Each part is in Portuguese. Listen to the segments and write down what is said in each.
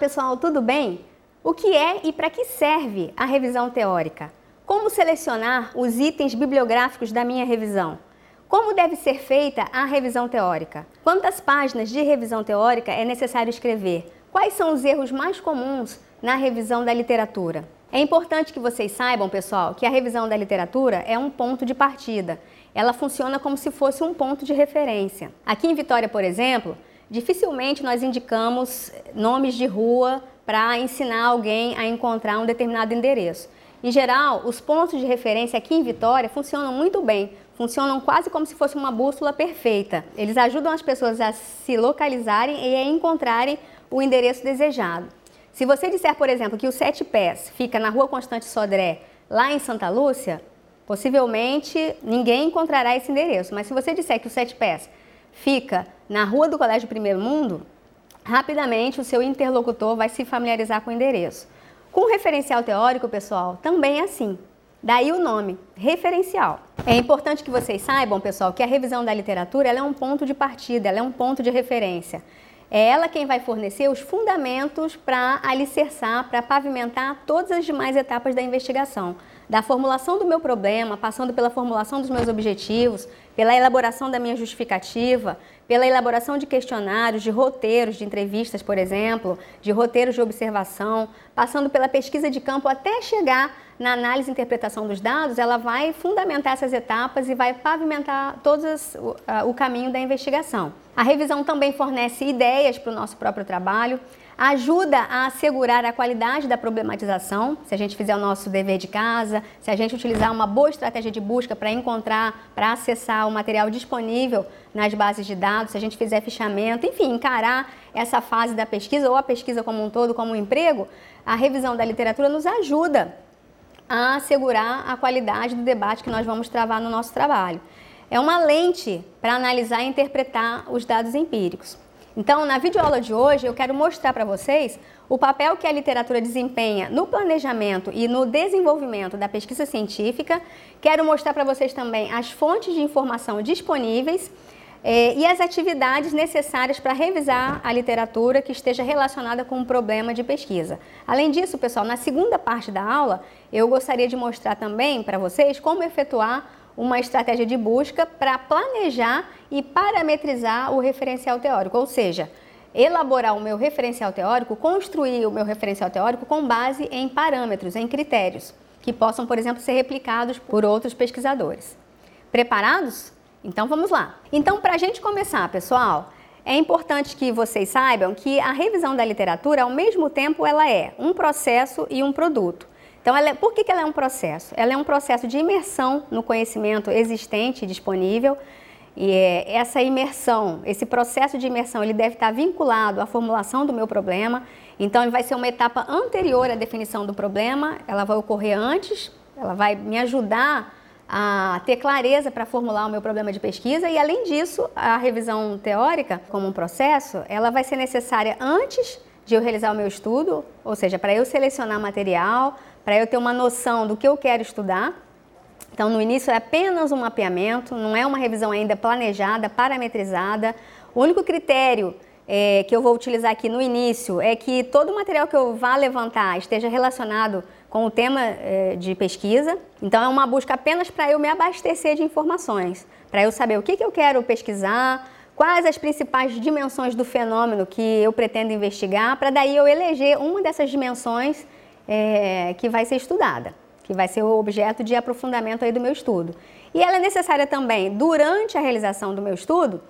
pessoal, tudo bem? O que é e para que serve a revisão teórica? Como selecionar os itens bibliográficos da minha revisão? Como deve ser feita a revisão teórica? Quantas páginas de revisão teórica é necessário escrever? Quais são os erros mais comuns na revisão da literatura? É importante que vocês saibam, pessoal, que a revisão da literatura é um ponto de partida. Ela funciona como se fosse um ponto de referência. Aqui em Vitória, por exemplo, dificilmente nós indicamos nomes de rua para ensinar alguém a encontrar um determinado endereço. Em geral, os pontos de referência aqui em Vitória funcionam muito bem, funcionam quase como se fosse uma bússola perfeita. Eles ajudam as pessoas a se localizarem e a encontrarem o endereço desejado. Se você disser, por exemplo, que o Sete Pés fica na Rua Constante Sodré, lá em Santa Lúcia, possivelmente ninguém encontrará esse endereço. Mas se você disser que o Sete Pés fica na Rua do Colégio Primeiro Mundo, rapidamente o seu interlocutor vai se familiarizar com o endereço. Com o referencial teórico, pessoal, também é assim. Daí o nome, referencial. É importante que vocês saibam, pessoal, que a revisão da literatura é um ponto de partida, é um ponto de referência. É ela quem vai fornecer os fundamentos para alicerçar, para pavimentar todas as demais etapas da investigação. Da formulação do meu problema, passando pela formulação dos meus objetivos, pela elaboração da minha justificativa, pela elaboração de questionários, de roteiros de entrevistas, por exemplo, de roteiros de observação, passando pela pesquisa de campo até chegar na análise e interpretação dos dados, ela vai fundamentar essas etapas e vai pavimentar todo o caminho da investigação. A revisão também fornece ideias para o nosso próprio trabalho, ajuda a assegurar a qualidade da problematização, se a gente fizer o nosso dever de casa, se a gente utilizar uma boa estratégia de busca para encontrar, para acessar o material disponível nas bases de dados, se a gente fizer fichamento, enfim, encarar essa fase da pesquisa ou a pesquisa como um todo como um emprego, a revisão da literatura nos ajuda a assegurar a qualidade do debate que nós vamos travar no nosso trabalho é uma lente para analisar e interpretar os dados empíricos. Então, na videoaula de hoje, eu quero mostrar para vocês o papel que a literatura desempenha no planejamento e no desenvolvimento da pesquisa científica. Quero mostrar para vocês também as fontes de informação disponíveis eh, e as atividades necessárias para revisar a literatura que esteja relacionada com um problema de pesquisa. Além disso, pessoal, na segunda parte da aula, eu gostaria de mostrar também para vocês como efetuar uma estratégia de busca para planejar e parametrizar o referencial teórico, ou seja, elaborar o meu referencial teórico, construir o meu referencial teórico com base em parâmetros, em critérios, que possam, por exemplo, ser replicados por outros pesquisadores. Preparados? Então vamos lá. Então, para a gente começar, pessoal, é importante que vocês saibam que a revisão da literatura, ao mesmo tempo, ela é um processo e um produto. Então, é, por que, que ela é um processo? Ela é um processo de imersão no conhecimento existente disponível. E é, essa imersão, esse processo de imersão, ele deve estar vinculado à formulação do meu problema. Então, ele vai ser uma etapa anterior à definição do problema. Ela vai ocorrer antes, ela vai me ajudar a ter clareza para formular o meu problema de pesquisa e além disso, a revisão teórica como um processo, ela vai ser necessária antes de eu realizar o meu estudo, ou seja, para eu selecionar material, para eu ter uma noção do que eu quero estudar. Então, no início é apenas um mapeamento, não é uma revisão ainda planejada, parametrizada. O único critério é, que eu vou utilizar aqui no início é que todo o material que eu vá levantar esteja relacionado com o tema é, de pesquisa. Então, é uma busca apenas para eu me abastecer de informações, para eu saber o que, que eu quero pesquisar, quais as principais dimensões do fenômeno que eu pretendo investigar, para daí eu eleger uma dessas dimensões é, que vai ser estudada, que vai ser o objeto de aprofundamento aí do meu estudo. E ela é necessária também durante a realização do meu estudo,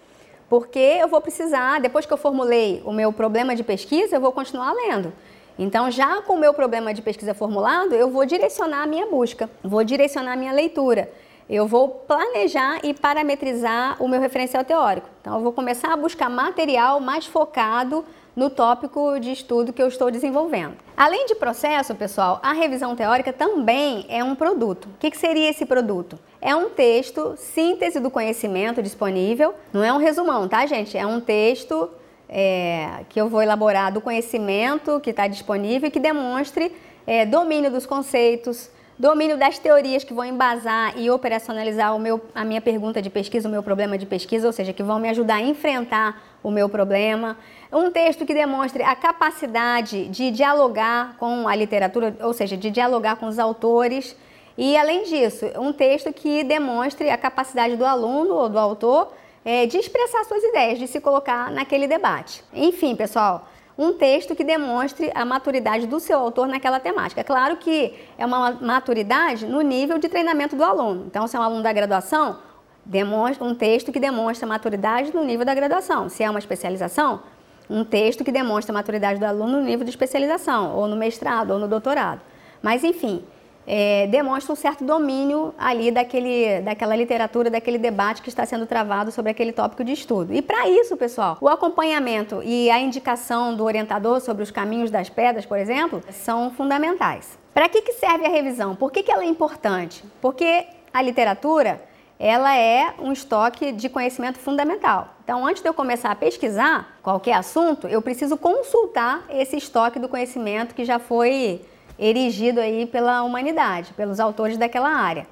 porque eu vou precisar, depois que eu formulei o meu problema de pesquisa, eu vou continuar lendo. Então, já com o meu problema de pesquisa formulado, eu vou direcionar a minha busca, vou direcionar a minha leitura. Eu vou planejar e parametrizar o meu referencial teórico. Então, eu vou começar a buscar material mais focado no tópico de estudo que eu estou desenvolvendo. Além de processo, pessoal, a revisão teórica também é um produto. O que, seria esse produto? É um texto, síntese do conhecimento disponível, não é um resumão, tá, gente? É um texto é, que eu vou elaborar do conhecimento que está disponível e que demonstre é, domínio dos conceitos, domínio das teorias que vão embasar e operacionalizar o meu, a minha pergunta de pesquisa, o meu problema de pesquisa, ou seja, que vão me ajudar a enfrentar o meu problema. Um texto que demonstre a capacidade de dialogar com a literatura, ou seja, de dialogar com os autores. E, além disso, um texto que demonstre a capacidade do aluno ou do autor é, de expressar suas ideias, de se colocar naquele debate. Enfim, pessoal, um texto que demonstre a maturidade do seu autor naquela temática. Claro que é uma maturidade no nível de treinamento do aluno. Então, se é um aluno da graduação, demonstra um texto que demonstra maturidade no nível da graduação. Se é uma especialização, um texto que demonstra a maturidade do aluno no nível de especialização, ou no mestrado, ou no doutorado. Mas, enfim, é, demonstra um certo domínio ali daquele, daquela literatura, daquele debate que está sendo travado sobre aquele tópico de estudo. E para isso, pessoal, o acompanhamento e a indicação do orientador sobre os caminhos das pedras, por exemplo, são fundamentais. Para que, que serve a revisão? Por que, que ela é importante? Porque a literatura ela é um estoque de conhecimento fundamental. Então, antes de eu começar a pesquisar qualquer assunto, eu preciso consultar esse estoque do conhecimento que já foi erigido aí pela humanidade, pelos autores daquela área.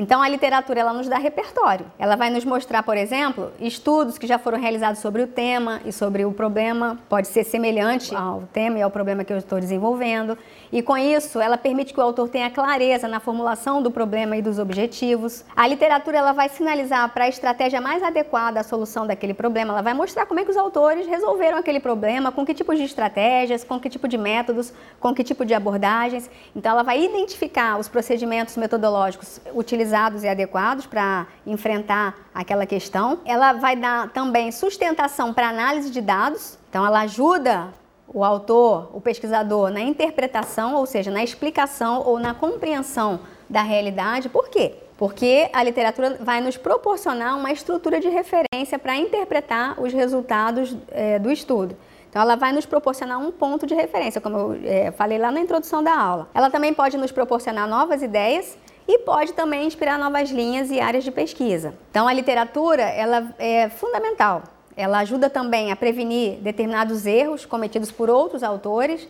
Então a literatura ela nos dá repertório. Ela vai nos mostrar, por exemplo, estudos que já foram realizados sobre o tema e sobre o problema, pode ser semelhante ao tema e ao problema que eu estou desenvolvendo. E com isso, ela permite que o autor tenha clareza na formulação do problema e dos objetivos. A literatura ela vai sinalizar para a estratégia mais adequada à solução daquele problema. Ela vai mostrar como é que os autores resolveram aquele problema, com que tipos de estratégias, com que tipo de métodos, com que tipo de abordagens. Então ela vai identificar os procedimentos metodológicos utilizados utilizados e adequados para enfrentar aquela questão. Ela vai dar também sustentação para análise de dados, então ela ajuda o autor, o pesquisador, na interpretação, ou seja, na explicação ou na compreensão da realidade. Por quê? Porque a literatura vai nos proporcionar uma estrutura de referência para interpretar os resultados é, do estudo. Então, ela vai nos proporcionar um ponto de referência, como eu é, falei lá na introdução da aula. Ela também pode nos proporcionar novas ideias e pode também inspirar novas linhas e áreas de pesquisa. Então a literatura ela é fundamental. Ela ajuda também a prevenir determinados erros cometidos por outros autores,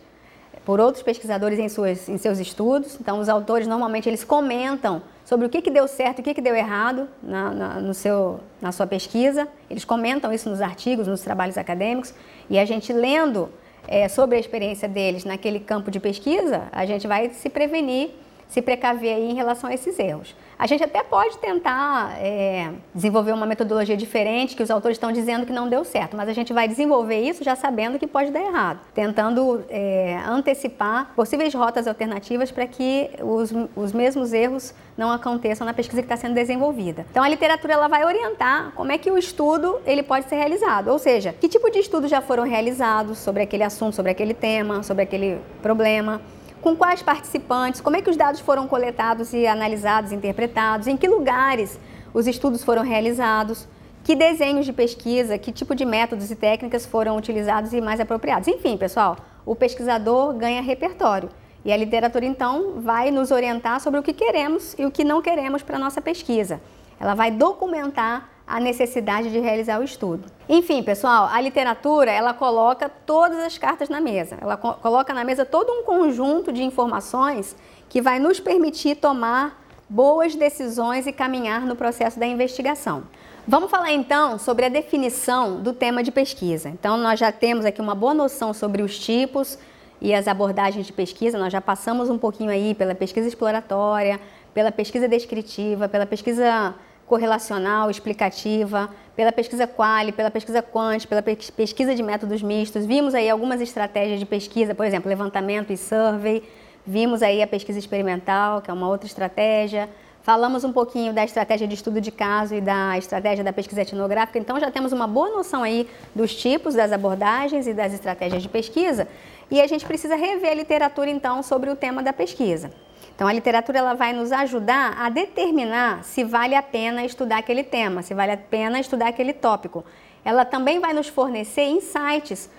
por outros pesquisadores em, suas, em seus estudos. Então os autores normalmente eles comentam sobre o que, que deu certo e o que, que deu errado na, na, no seu, na sua pesquisa. Eles comentam isso nos artigos, nos trabalhos acadêmicos. E a gente lendo é, sobre a experiência deles naquele campo de pesquisa, a gente vai se prevenir se precaver aí em relação a esses erros. A gente até pode tentar é, desenvolver uma metodologia diferente, que os autores estão dizendo que não deu certo, mas a gente vai desenvolver isso já sabendo que pode dar errado, tentando é, antecipar possíveis rotas alternativas para que os, os mesmos erros não aconteçam na pesquisa que está sendo desenvolvida. Então a literatura ela vai orientar como é que o estudo ele pode ser realizado, ou seja, que tipo de estudos já foram realizados sobre aquele assunto, sobre aquele tema, sobre aquele problema com quais participantes, como é que os dados foram coletados e analisados, interpretados, em que lugares os estudos foram realizados, que desenhos de pesquisa, que tipo de métodos e técnicas foram utilizados e mais apropriados. Enfim, pessoal, o pesquisador ganha repertório. E a literatura, então, vai nos orientar sobre o que queremos e o que não queremos para a nossa pesquisa. Ela vai documentar a necessidade de realizar o estudo. Enfim, pessoal, a literatura ela coloca todas as cartas na mesa. Ela co coloca na mesa todo um conjunto de informações que vai nos permitir tomar boas decisões e caminhar no processo da investigação. Vamos falar então sobre a definição do tema de pesquisa. Então, nós já temos aqui uma boa noção sobre os tipos e as abordagens de pesquisa, nós já passamos um pouquinho aí pela pesquisa exploratória, pela pesquisa descritiva, pela pesquisa correlacional, explicativa, pela pesquisa quali, pela pesquisa quant, pela pesquisa de métodos mistos. Vimos aí algumas estratégias de pesquisa, por exemplo, levantamento e survey. Vimos aí a pesquisa experimental, que é uma outra estratégia. Falamos um pouquinho da estratégia de estudo de caso e da estratégia da pesquisa etnográfica, então já temos uma boa noção aí dos tipos, das abordagens e das estratégias de pesquisa, e a gente precisa rever a literatura então sobre o tema da pesquisa. Então a literatura ela vai nos ajudar a determinar se vale a pena estudar aquele tema, se vale a pena estudar aquele tópico. Ela também vai nos fornecer insights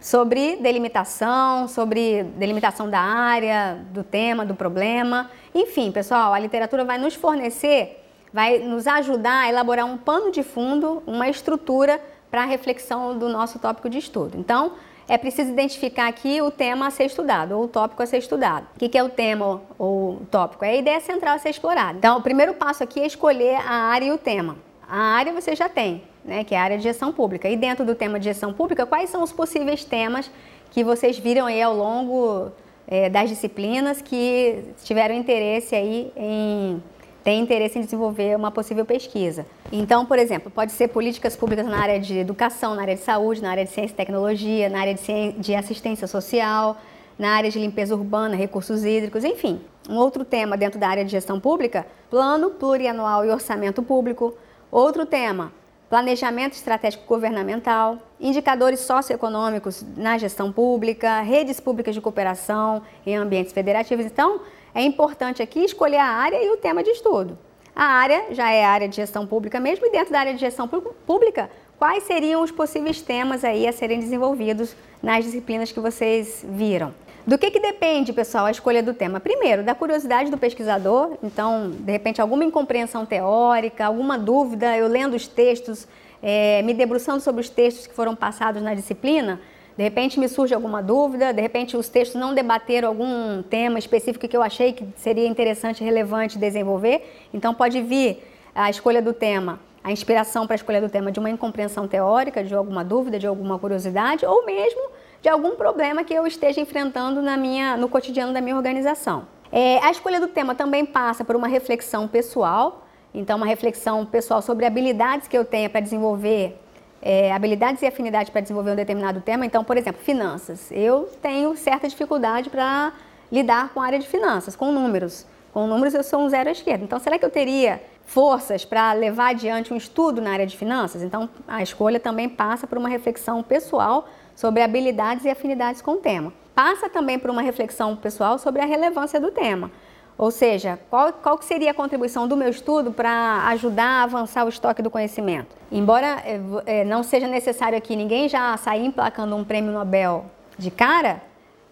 sobre delimitação, sobre delimitação da área, do tema, do problema. Enfim, pessoal, a literatura vai nos fornecer, vai nos ajudar a elaborar um pano de fundo, uma estrutura para a reflexão do nosso tópico de estudo. Então, é preciso identificar aqui o tema a ser estudado, ou o tópico a ser estudado. O que é o tema ou o tópico? É a ideia central a ser explorada. Então, o primeiro passo aqui é escolher a área e o tema. A área você já tem, né, que é a área de gestão pública. E dentro do tema de gestão pública, quais são os possíveis temas que vocês viram aí ao longo é, das disciplinas que tiveram interesse aí em tem interesse em desenvolver uma possível pesquisa. Então, por exemplo, pode ser políticas públicas na área de educação, na área de saúde, na área de ciência e tecnologia, na área de, assistência social, na área de limpeza urbana, recursos hídricos, enfim. Um outro tema dentro da área de gestão pública, plano plurianual e orçamento público. Outro tema, planejamento estratégico governamental, indicadores socioeconômicos na gestão pública, redes públicas de cooperação em ambientes federativos. Então, é importante aqui escolher a área e o tema de estudo. A área já é a área de gestão pública mesmo, e dentro da área de gestão pública, quais seriam os possíveis temas aí a serem desenvolvidos nas disciplinas que vocês viram? Do que, que depende, pessoal, a escolha do tema? Primeiro, da curiosidade do pesquisador, então, de repente, alguma incompreensão teórica, alguma dúvida, eu lendo os textos, é, me debruçando sobre os textos que foram passados na disciplina, de repente me surge alguma dúvida, de repente os textos não debateram algum tema específico que eu achei que seria interessante relevante desenvolver, então pode vir a escolha do tema, a inspiração para a escolha do tema de uma incompreensão teórica, de alguma dúvida, de alguma curiosidade, ou mesmo de algum problema que eu esteja enfrentando na minha, no cotidiano da minha organização. É, a escolha do tema também passa por uma reflexão pessoal, então uma reflexão pessoal sobre habilidades que eu tenha para desenvolver é, habilidades e afinidade para desenvolver um determinado tema. Então, por exemplo, finanças. Eu tenho certa dificuldade para lidar com a área de finanças, com números. Com números eu sou um zero à esquerda. Então, será que eu teria forças para levar adiante um estudo na área de finanças? Então, a escolha também passa por uma reflexão pessoal sobre habilidades e afinidades com o tema. Passa também por uma reflexão pessoal sobre a relevância do tema. Ou seja, qual, qual seria a contribuição do meu estudo para ajudar a avançar o estoque do conhecimento? Embora é, não seja necessário aqui ninguém já sair emplacando um prêmio Nobel de cara,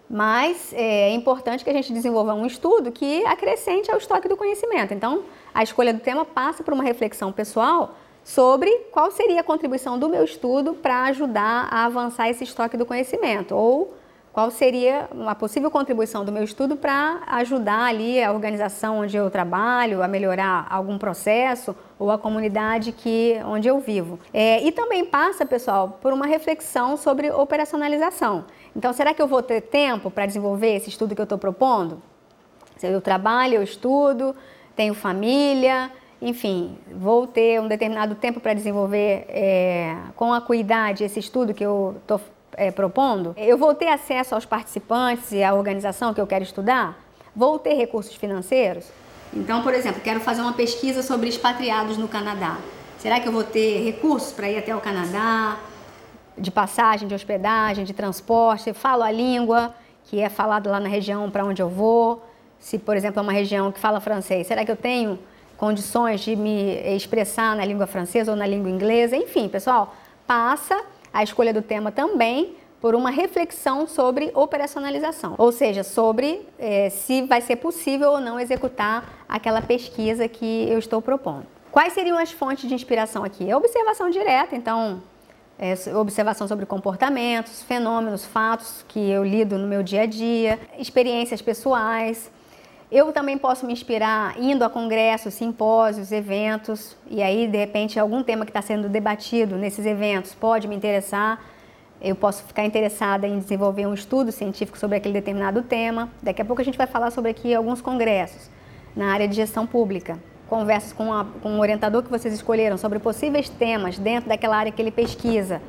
mas é importante que a gente desenvolva um estudo que acrescente ao estoque do conhecimento. Então, a escolha do tema passa por uma reflexão pessoal sobre qual seria a contribuição do meu estudo para ajudar a avançar esse estoque do conhecimento, ou qual seria uma possível contribuição do meu estudo para ajudar ali a organização onde eu trabalho, a melhorar algum processo ou a comunidade que, onde eu vivo. É, e também passa, pessoal, por uma reflexão sobre operacionalização. Então, será que eu vou ter tempo para desenvolver esse estudo que eu estou propondo? Eu trabalho, eu estudo, tenho família, enfim, vou ter um determinado tempo para desenvolver é, com acuidade esse estudo que eu estou é, propondo, eu vou ter acesso aos participantes e à organização que eu quero estudar? Vou ter recursos financeiros? Então, por exemplo, quero fazer uma pesquisa sobre expatriados no Canadá. Será que eu vou ter recursos para ir até o Canadá? De passagem, de hospedagem, de transporte? Eu falo a língua que é falada lá na região para onde eu vou? Se, por exemplo, é uma região que fala francês, será que eu tenho condições de me expressar na língua francesa ou na língua inglesa? Enfim, pessoal, passa a escolha do tema também por uma reflexão sobre operacionalização, ou seja, sobre é, se vai ser possível ou não executar aquela pesquisa que eu estou propondo. Quais seriam as fontes de inspiração aqui? É observação direta, então, é, observação sobre comportamentos, fenômenos, fatos que eu lido no meu dia a dia, experiências pessoais, eu também posso me inspirar indo a congressos, simpósios, eventos, e aí, de repente, algum tema que está sendo debatido nesses eventos pode me interessar. Eu posso ficar interessada em desenvolver um estudo científico sobre aquele determinado tema. Daqui a pouco a gente vai falar sobre aqui alguns congressos na área de gestão pública. Conversas com, a, com o orientador que vocês escolheram sobre possíveis temas dentro daquela área que ele pesquisa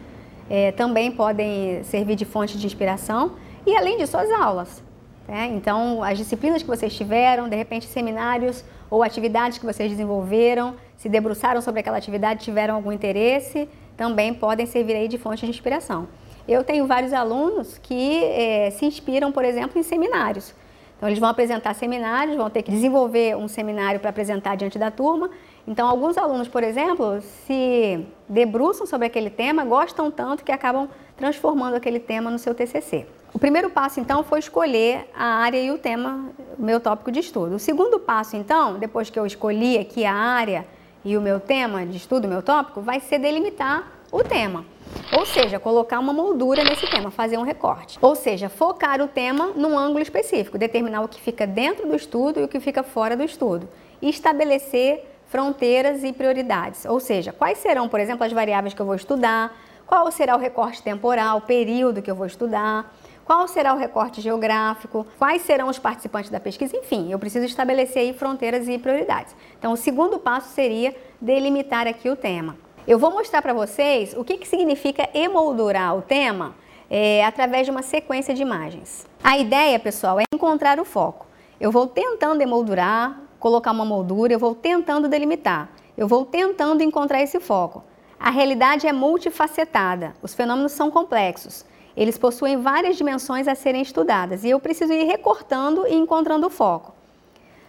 é, também podem servir de fonte de inspiração. E além disso, as aulas. Né? Então, as disciplinas que vocês tiveram, de repente, seminários ou atividades que vocês desenvolveram, se debruçaram sobre aquela atividade, tiveram algum interesse, também podem servir aí de fonte de inspiração. Eu tenho vários alunos que eh, se inspiram, por exemplo, em seminários. Então, eles vão apresentar seminários, vão ter que desenvolver um seminário para apresentar diante da turma. Então, alguns alunos, por exemplo, se debruçam sobre aquele tema, gostam tanto que acabam transformando aquele tema no seu TCC. O primeiro passo, então, foi escolher a área e o tema, o meu tópico de estudo. O segundo passo, então, depois que eu escolhi aqui a área e o meu tema de estudo, o meu tópico, vai ser delimitar o tema. Ou seja, colocar uma moldura nesse tema, fazer um recorte. Ou seja, focar o tema num ângulo específico, determinar o que fica dentro do estudo e o que fica fora do estudo. E estabelecer fronteiras e prioridades. Ou seja, quais serão, por exemplo, as variáveis que eu vou estudar, qual será o recorte temporal, período que eu vou estudar, qual será o recorte geográfico, quais serão os participantes da pesquisa, enfim, eu preciso estabelecer aí fronteiras e prioridades. Então, o segundo passo seria delimitar aqui o tema. Eu vou mostrar para vocês o que, que significa emoldurar o tema é, através de uma sequência de imagens. A ideia, pessoal, é encontrar o foco. Eu vou tentando emoldurar, colocar uma moldura, eu vou tentando delimitar, eu vou tentando encontrar esse foco. A realidade é multifacetada, os fenômenos são complexos. Eles possuem várias dimensões a serem estudadas e eu preciso ir recortando e encontrando o foco.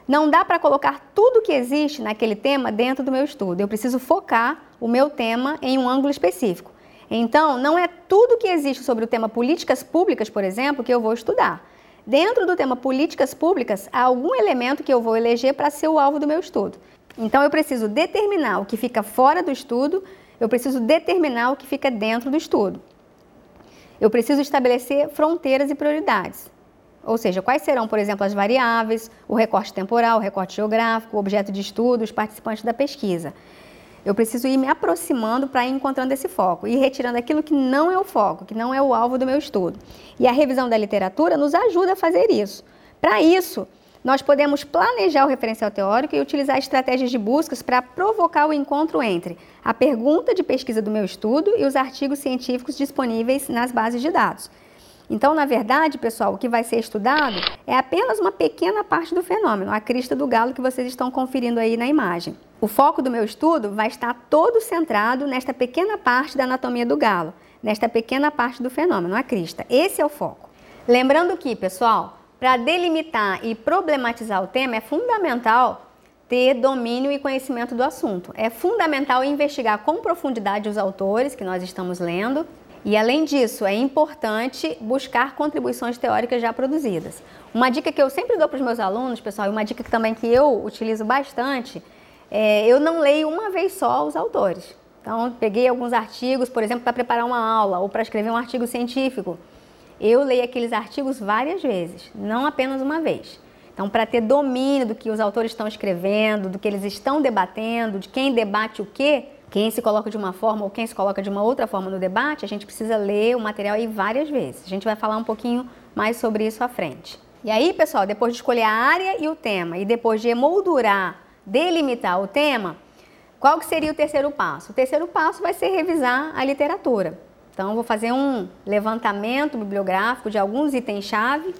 Não dá para colocar tudo que existe naquele tema dentro do meu estudo. Eu preciso focar o meu tema em um ângulo específico. Então, não é tudo que existe sobre o tema políticas públicas, por exemplo, que eu vou estudar. Dentro do tema políticas públicas, há algum elemento que eu vou eleger para ser o alvo do meu estudo. Então, eu preciso determinar o que fica fora do estudo, eu preciso determinar o que fica dentro do estudo. Eu preciso estabelecer fronteiras e prioridades. Ou seja, quais serão, por exemplo, as variáveis, o recorte temporal, o recorte geográfico, o objeto de estudo, os participantes da pesquisa. Eu preciso ir me aproximando para ir encontrando esse foco e retirando aquilo que não é o foco, que não é o alvo do meu estudo. E a revisão da literatura nos ajuda a fazer isso. Para isso, nós podemos planejar o referencial teórico e utilizar estratégias de buscas para provocar o encontro entre a pergunta de pesquisa do meu estudo e os artigos científicos disponíveis nas bases de dados. Então, na verdade, pessoal, o que vai ser estudado é apenas uma pequena parte do fenômeno, a crista do galo que vocês estão conferindo aí na imagem. O foco do meu estudo vai estar todo centrado nesta pequena parte da anatomia do galo, nesta pequena parte do fenômeno, a crista. Esse é o foco. Lembrando que, pessoal, para delimitar e problematizar o tema é fundamental ter domínio e conhecimento do assunto. É fundamental investigar com profundidade os autores que nós estamos lendo, e além disso, é importante buscar contribuições teóricas já produzidas. Uma dica que eu sempre dou para os meus alunos, pessoal, e uma dica que também que eu utilizo bastante, é eu não leio uma vez só os autores. Então, peguei alguns artigos, por exemplo, para preparar uma aula ou para escrever um artigo científico. Eu leio aqueles artigos várias vezes, não apenas uma vez. Então, para ter domínio do que os autores estão escrevendo, do que eles estão debatendo, de quem debate o quê, quem se coloca de uma forma ou quem se coloca de uma outra forma no debate, a gente precisa ler o material aí várias vezes. A gente vai falar um pouquinho mais sobre isso à frente. E aí, pessoal, depois de escolher a área e o tema e depois de emoldurar, delimitar o tema, qual que seria o terceiro passo? O terceiro passo vai ser revisar a literatura. Então, vou fazer um levantamento bibliográfico de alguns itens-chave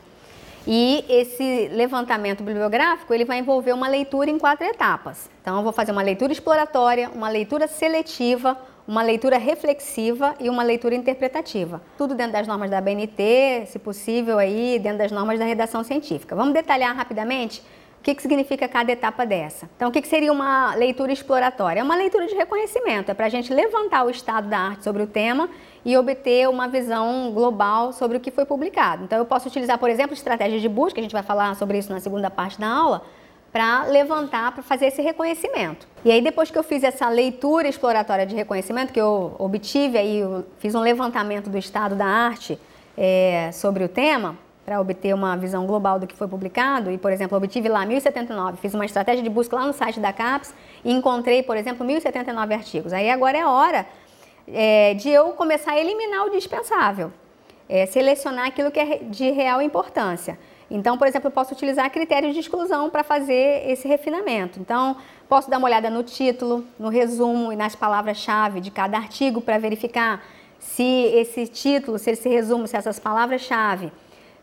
e esse levantamento bibliográfico ele vai envolver uma leitura em quatro etapas. Então, eu vou fazer uma leitura exploratória, uma leitura seletiva, uma leitura reflexiva e uma leitura interpretativa. Tudo dentro das normas da BNT, se possível aí dentro das normas da redação científica. Vamos detalhar rapidamente que, que significa cada etapa dessa. Então, o que, que seria uma leitura exploratória? É uma leitura de reconhecimento, é para a gente levantar o estado da arte sobre o tema e obter uma visão global sobre o que foi publicado. Então, eu posso utilizar, por exemplo, estratégias de busca, a gente vai falar sobre isso na segunda parte da aula, para levantar, para fazer esse reconhecimento. E aí, depois que eu fiz essa leitura exploratória de reconhecimento, que eu obtive, aí eu fiz um levantamento do estado da arte é, sobre o tema, para obter uma visão global do que foi publicado, e, por exemplo, obtive lá 1079, fiz uma estratégia de busca lá no site da CAPES e encontrei, por exemplo, 1079 artigos. Aí agora é hora é, de eu começar a eliminar o dispensável, é, selecionar aquilo que é de real importância. Então, por exemplo, eu posso utilizar critérios de exclusão para fazer esse refinamento. Então, posso dar uma olhada no título, no resumo e nas palavras-chave de cada artigo para verificar se esse título, se esse resumo, se essas palavras-chave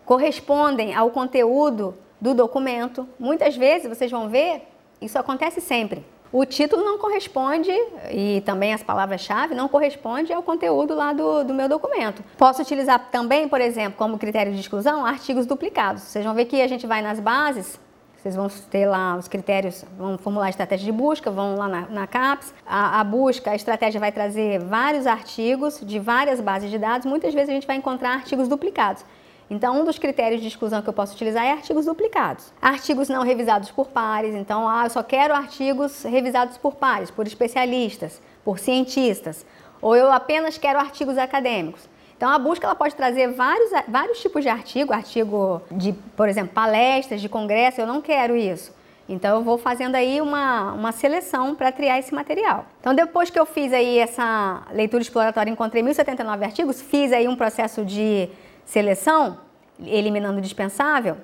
correspondem ao conteúdo do documento. Muitas vezes, vocês vão ver, isso acontece sempre o título não corresponde, e também as palavras-chave, não corresponde ao conteúdo lá do, do meu documento. Posso utilizar também, por exemplo, como critério de exclusão, artigos duplicados. Vocês vão ver que a gente vai nas bases, vocês vão ter lá os critérios, vão formular a estratégia de busca, vão lá na, na CAPS. A, a, busca, a estratégia vai trazer vários artigos de várias bases de dados. Muitas vezes a gente vai encontrar artigos duplicados. Então, um dos critérios de exclusão que eu posso utilizar é artigos duplicados. Artigos não revisados por pares, então, ah, eu só quero artigos revisados por pares, por especialistas, por cientistas. ou eu apenas quero artigos acadêmicos. Então a busca ela pode trazer vários, vários tipos de artigo, artigo de, por exemplo, palestras, de congresso, eu não quero isso. Então eu vou fazendo aí uma, uma seleção para triar esse material. Então depois que eu fiz aí essa leitura exploratória, encontrei 1079 artigos, fiz aí um processo de seleção, eliminando o dispensável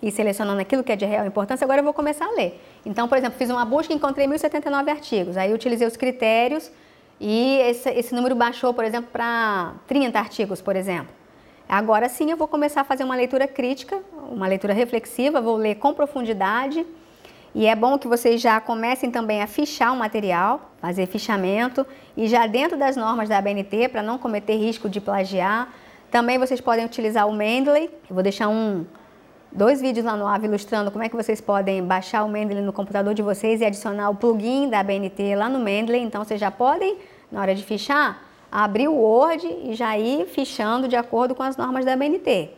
e selecionando aquilo que é de real importância, agora eu vou começar a ler. Então, por exemplo, fiz uma busca e encontrei 1079 artigos. Aí utilizei os critérios e esse, esse número baixou, por exemplo, para 30 artigos, por exemplo. Agora sim eu vou começar a fazer uma leitura crítica, uma leitura reflexiva, vou ler com profundidade. E é bom que vocês já comecem também a fichar o material, fazer fichamento e já dentro das normas da ABNT para não cometer risco de plagiar. Também vocês podem utilizar o Mendeley. Eu vou deixar um, dois vídeos lá no AVE ilustrando como é que vocês podem baixar o Mendeley no computador de vocês e adicionar o plugin da ABNT lá no Mendeley. Então vocês já podem, na hora de fichar, abrir o Word e já ir fichando de acordo com as normas da ABNT.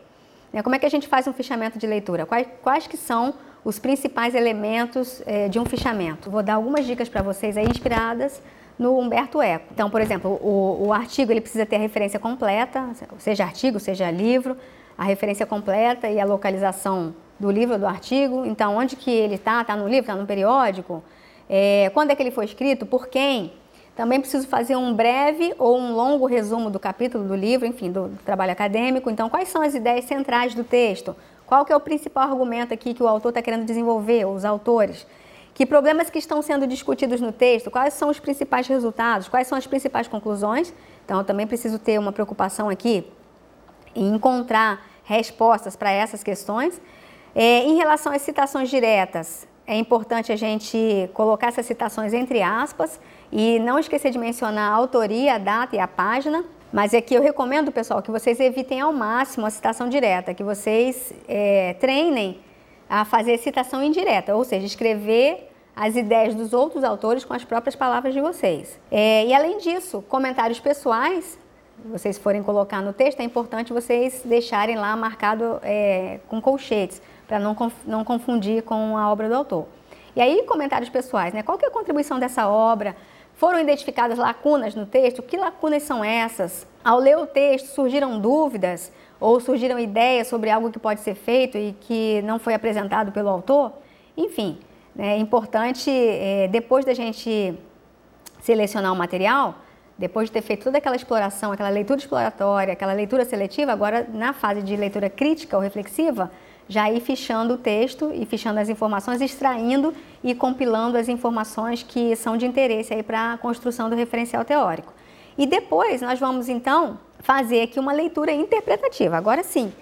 Né, como é que a gente faz um fichamento de leitura? Quais, quais que são os principais elementos eh, de um fichamento? Vou dar algumas dicas para vocês aí inspiradas no Humberto Eco. Então, por exemplo, o, o artigo ele precisa ter a referência completa, seja artigo, seja livro, a referência completa e a localização do livro do artigo. Então, onde que ele está? Está no livro? Está no periódico? É, quando é que ele foi escrito? Por quem? Também preciso fazer um breve ou um longo resumo do capítulo do livro, enfim, do, do trabalho acadêmico. Então, quais são as ideias centrais do texto? Qual que é o principal argumento aqui que o autor está querendo desenvolver, os autores? Que problemas que estão sendo discutidos no texto? Quais são os principais resultados? Quais são as principais conclusões? Então, eu também preciso ter uma preocupação aqui e encontrar respostas para essas questões. É, em relação às citações diretas, é importante a gente colocar essas citações entre aspas e não esquecer de mencionar a autoria, a data e a página. Mas aqui eu recomendo, pessoal, que vocês evitem ao máximo a citação direta, que vocês é, treinem a fazer citação indireta, ou seja, escrever as ideias dos outros autores com as próprias palavras de vocês. É, e além disso, comentários pessoais vocês forem colocar no texto, é importante vocês deixarem lá marcado é, com colchetes, para não, não confundir com a obra do autor. E aí, comentários pessoais, né? Qual que é a contribuição dessa obra? Foram identificadas lacunas no texto? Que lacunas são essas? Ao ler o texto, surgiram dúvidas ou surgiram ideias sobre algo que pode ser feito e que não foi apresentado pelo autor? Enfim, né, é importante, é, depois da gente selecionar o material, depois de ter feito toda aquela exploração, aquela leitura exploratória, aquela leitura seletiva, agora na fase de leitura crítica ou reflexiva, já ir fichando o texto e fichando as informações, extraindo e compilando as informações que são de interesse aí para a construção do referencial teórico. E depois nós vamos então fazer aqui uma leitura interpretativa. Agora sim,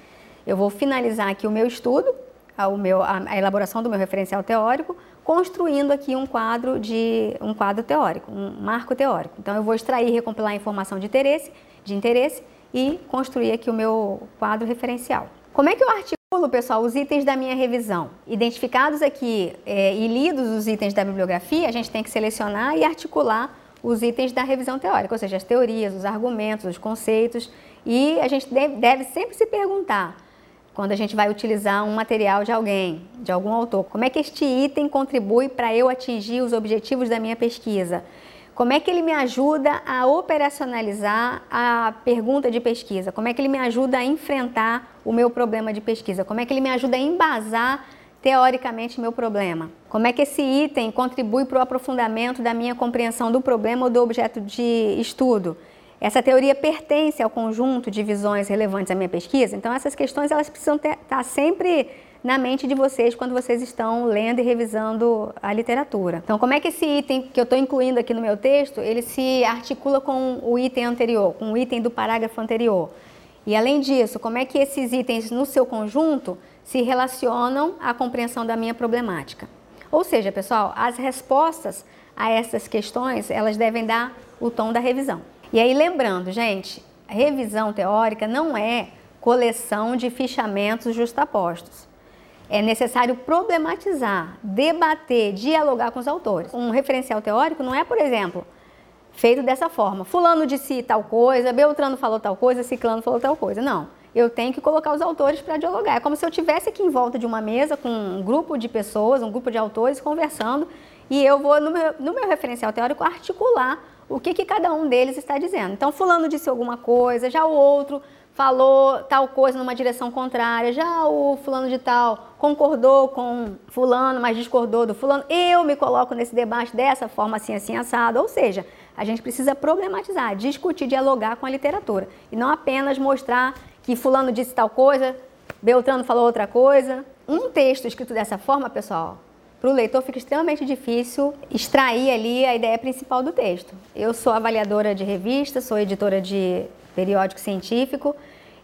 eu vou finalizar aqui o meu estudo, a, o meu, a, a elaboração do meu referencial teórico, construindo aqui um quadro de um quadro teórico, um marco teórico. Então eu vou extrair e recompilar a informação de interesse, de interesse e construir aqui o meu quadro referencial. Como é que eu articulo, pessoal, os itens da minha revisão? Identificados aqui é, e lidos os itens da bibliografia, a gente tem que selecionar e articular os itens da revisão teórica, ou seja, as teorias, os argumentos, os conceitos, e a gente deve, sempre se perguntar quando a gente vai utilizar um material de alguém, de algum autor. Como é que este item contribui para eu atingir os objetivos da minha pesquisa? Como é que ele me ajuda a operacionalizar a pergunta de pesquisa? Como é que ele me ajuda a enfrentar o meu problema de pesquisa? Como é que ele me ajuda a embasar teoricamente meu problema? Como é que esse item contribui para o aprofundamento da minha compreensão do problema ou do objeto de estudo? Essa teoria pertence ao conjunto de visões relevantes à minha pesquisa, então essas questões elas precisam estar tá sempre na mente de vocês quando vocês estão lendo e revisando a literatura. Então, como é que esse item que eu estou incluindo aqui no meu texto, ele se articula com o item anterior, com o item do parágrafo anterior? E além disso, como é que esses itens no seu conjunto se relacionam à compreensão da minha problemática? Ou seja, pessoal, as respostas a essas questões, elas devem dar o tom da revisão. E aí, lembrando, gente, revisão teórica não é coleção de fichamentos justapostos. É necessário problematizar, debater, dialogar com os autores. Um referencial teórico não é, por exemplo, feito dessa forma. Fulano disse tal coisa, Beltrano falou tal coisa, Ciclano falou tal coisa. Não. Eu tenho que colocar os autores para dialogar. É como se eu tivesse aqui em volta de uma mesa com um grupo de pessoas, um grupo de autores conversando, e eu vou, no meu, no meu referencial teórico, articular o que, que cada um deles está dizendo. Então, fulano disse alguma coisa, já o outro falou tal coisa numa direção contrária, já o fulano de tal concordou com fulano, mas discordou do fulano. Eu me coloco nesse debate dessa forma assim, assim, assado. Ou seja, a gente precisa problematizar, discutir, dialogar com a literatura. E não apenas mostrar que fulano disse tal coisa, Beltrano falou outra coisa. Um texto escrito dessa forma, pessoal, para o leitor fica extremamente difícil extrair ali a ideia principal do texto. Eu sou avaliadora de revista, sou editora de periódico científico,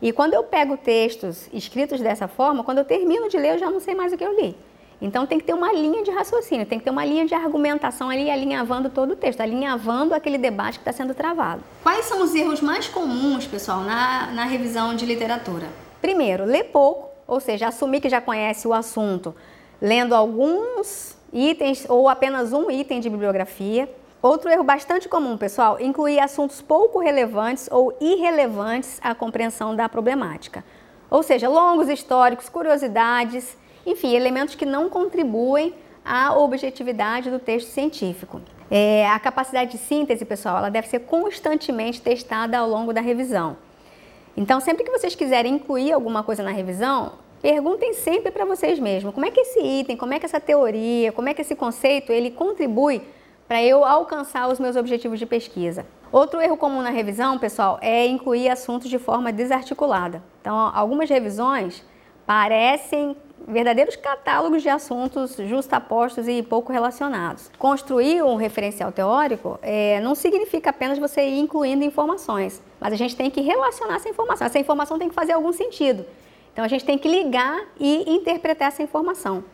e quando eu pego textos escritos dessa forma, quando eu termino de ler, eu já não sei mais o que eu li. Então tem que ter uma linha de raciocínio, tem que ter uma linha de argumentação ali alinhavando todo o texto, alinhavando aquele debate que está sendo travado. Quais são os erros mais comuns, pessoal, na, na revisão de literatura? Primeiro, ler pouco, ou seja, assumir que já conhece o assunto lendo alguns itens ou apenas um item de bibliografia. Outro erro bastante comum, pessoal, incluir assuntos pouco relevantes ou irrelevantes à compreensão da problemática. Ou seja, longos históricos, curiosidades, enfim, elementos que não contribuem à objetividade do texto científico. É, a capacidade de síntese, pessoal, ela deve ser constantemente testada ao longo da revisão. Então, sempre que vocês quiserem incluir alguma coisa na revisão, Perguntem sempre para vocês mesmos, como é que esse item, como é que essa teoria, como é que esse conceito, ele contribui para eu alcançar os meus objetivos de pesquisa. Outro erro comum na revisão, pessoal, é incluir assuntos de forma desarticulada. Então, algumas revisões parecem verdadeiros catálogos de assuntos justapostos e pouco relacionados. Construir um referencial teórico é, não significa apenas você ir incluindo informações, mas a gente tem que relacionar essa informação. Essa informação tem que fazer algum sentido. Então a gente tem que ligar e interpretar essa informação.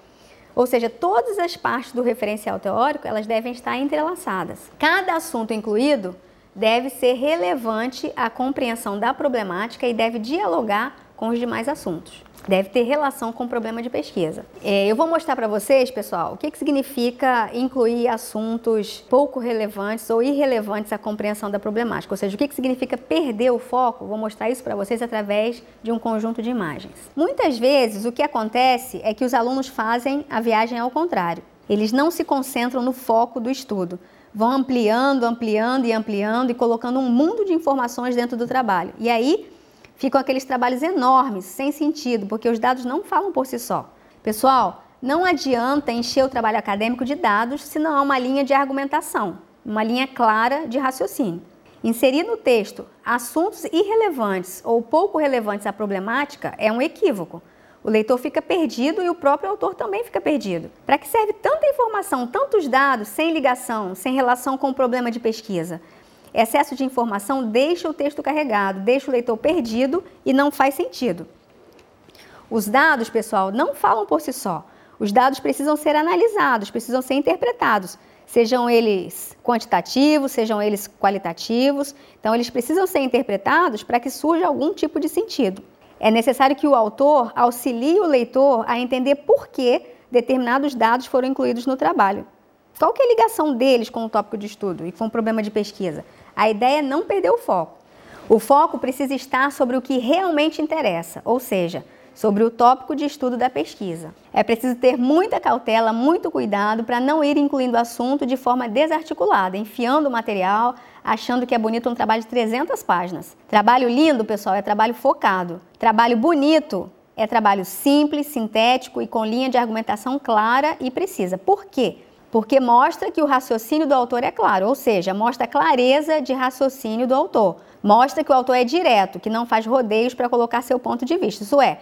Ou seja, todas as partes do referencial teórico, elas devem estar entrelaçadas. Cada assunto incluído deve ser relevante à compreensão da problemática e deve dialogar com os demais assuntos deve ter relação com o problema de pesquisa. É, eu vou mostrar para vocês, pessoal, o que, que significa incluir assuntos pouco relevantes ou irrelevantes à compreensão da problemática, ou seja, o que, que significa perder o foco. Vou mostrar isso para vocês através de um conjunto de imagens. Muitas vezes o que acontece é que os alunos fazem a viagem ao contrário. Eles não se concentram no foco do estudo, vão ampliando, ampliando e ampliando e colocando um mundo de informações dentro do trabalho. E aí ficam aqueles trabalhos enormes, sem sentido, porque os dados não falam por si só. Pessoal, não adianta encher o trabalho acadêmico de dados se não há uma linha de argumentação, uma linha clara de raciocínio. Inserir no texto assuntos irrelevantes ou pouco relevantes à problemática é um equívoco. O leitor fica perdido e o próprio autor também fica perdido. Para que serve tanta informação, tantos dados, sem ligação, sem relação com o problema de pesquisa? Excesso de informação deixa o texto carregado, deixa o leitor perdido e não faz sentido. Os dados, pessoal, não falam por si só. Os dados precisam ser analisados, precisam ser interpretados, sejam eles quantitativos, sejam eles qualitativos. Então, eles precisam ser interpretados para que surja algum tipo de sentido. É necessário que o autor auxilie o leitor a entender por que determinados dados foram incluídos no trabalho. Qual que é a ligação deles com o tópico de estudo e com o problema de pesquisa? A ideia é não perder o foco. O foco precisa estar sobre o que realmente interessa, ou seja, sobre o tópico de estudo da pesquisa. É preciso ter muita cautela, muito cuidado para não ir incluindo o assunto de forma desarticulada, enfiando o material, achando que é bonito um trabalho de 300 páginas. Trabalho lindo, pessoal, é trabalho focado. Trabalho bonito é trabalho simples, sintético e com linha de argumentação clara e precisa. Por quê? Porque mostra que o raciocínio do autor é claro, ou seja, mostra a clareza de raciocínio do autor. Mostra que o autor é direto, que não faz rodeios para colocar seu ponto de vista. Isso é,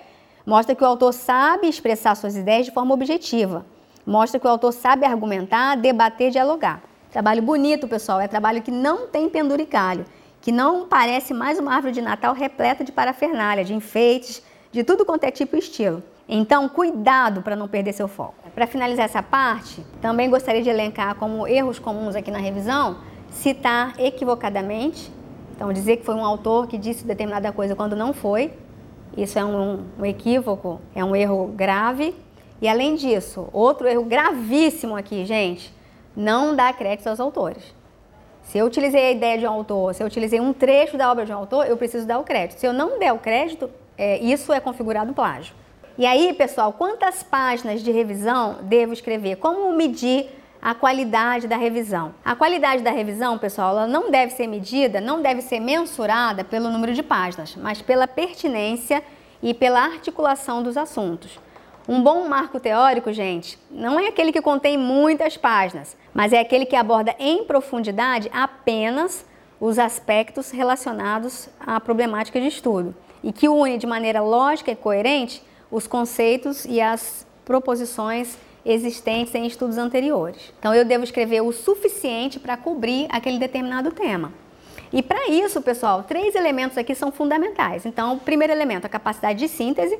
mostra que o autor sabe expressar suas ideias de forma objetiva. Mostra que o autor sabe argumentar, debater, dialogar. Trabalho bonito, pessoal, é trabalho que não tem penduricalho, que não parece mais uma árvore de Natal repleta de parafernália, de enfeites, de tudo quanto é tipo e estilo. Então, cuidado para não perder seu foco. Para finalizar essa parte, também gostaria de elencar como erros comuns aqui na revisão, citar equivocadamente, então dizer que foi um autor que disse determinada coisa quando não foi, isso é um, um equívoco, é um erro grave. E além disso, outro erro gravíssimo aqui, gente, não dar crédito aos autores. Se eu utilizei a ideia de um autor, se eu utilizei um trecho da obra de um autor, eu preciso dar o crédito. Se eu não der o crédito, é, isso é configurado plágio. E aí, pessoal, quantas páginas de revisão devo escrever? Como medir a qualidade da revisão. A qualidade da revisão, pessoal, ela não deve ser medida, não deve ser mensurada pelo número de páginas, mas pela pertinência e pela articulação dos assuntos. Um bom marco teórico, gente, não é aquele que contém muitas páginas, mas é aquele que aborda em profundidade apenas os aspectos relacionados à problemática de estudo e que une de maneira lógica e coerente os conceitos e as proposições existentes em estudos anteriores. Então, eu devo escrever o suficiente para cobrir aquele determinado tema. E para isso, pessoal, três elementos aqui são fundamentais. Então, primeiro elemento, a capacidade de síntese.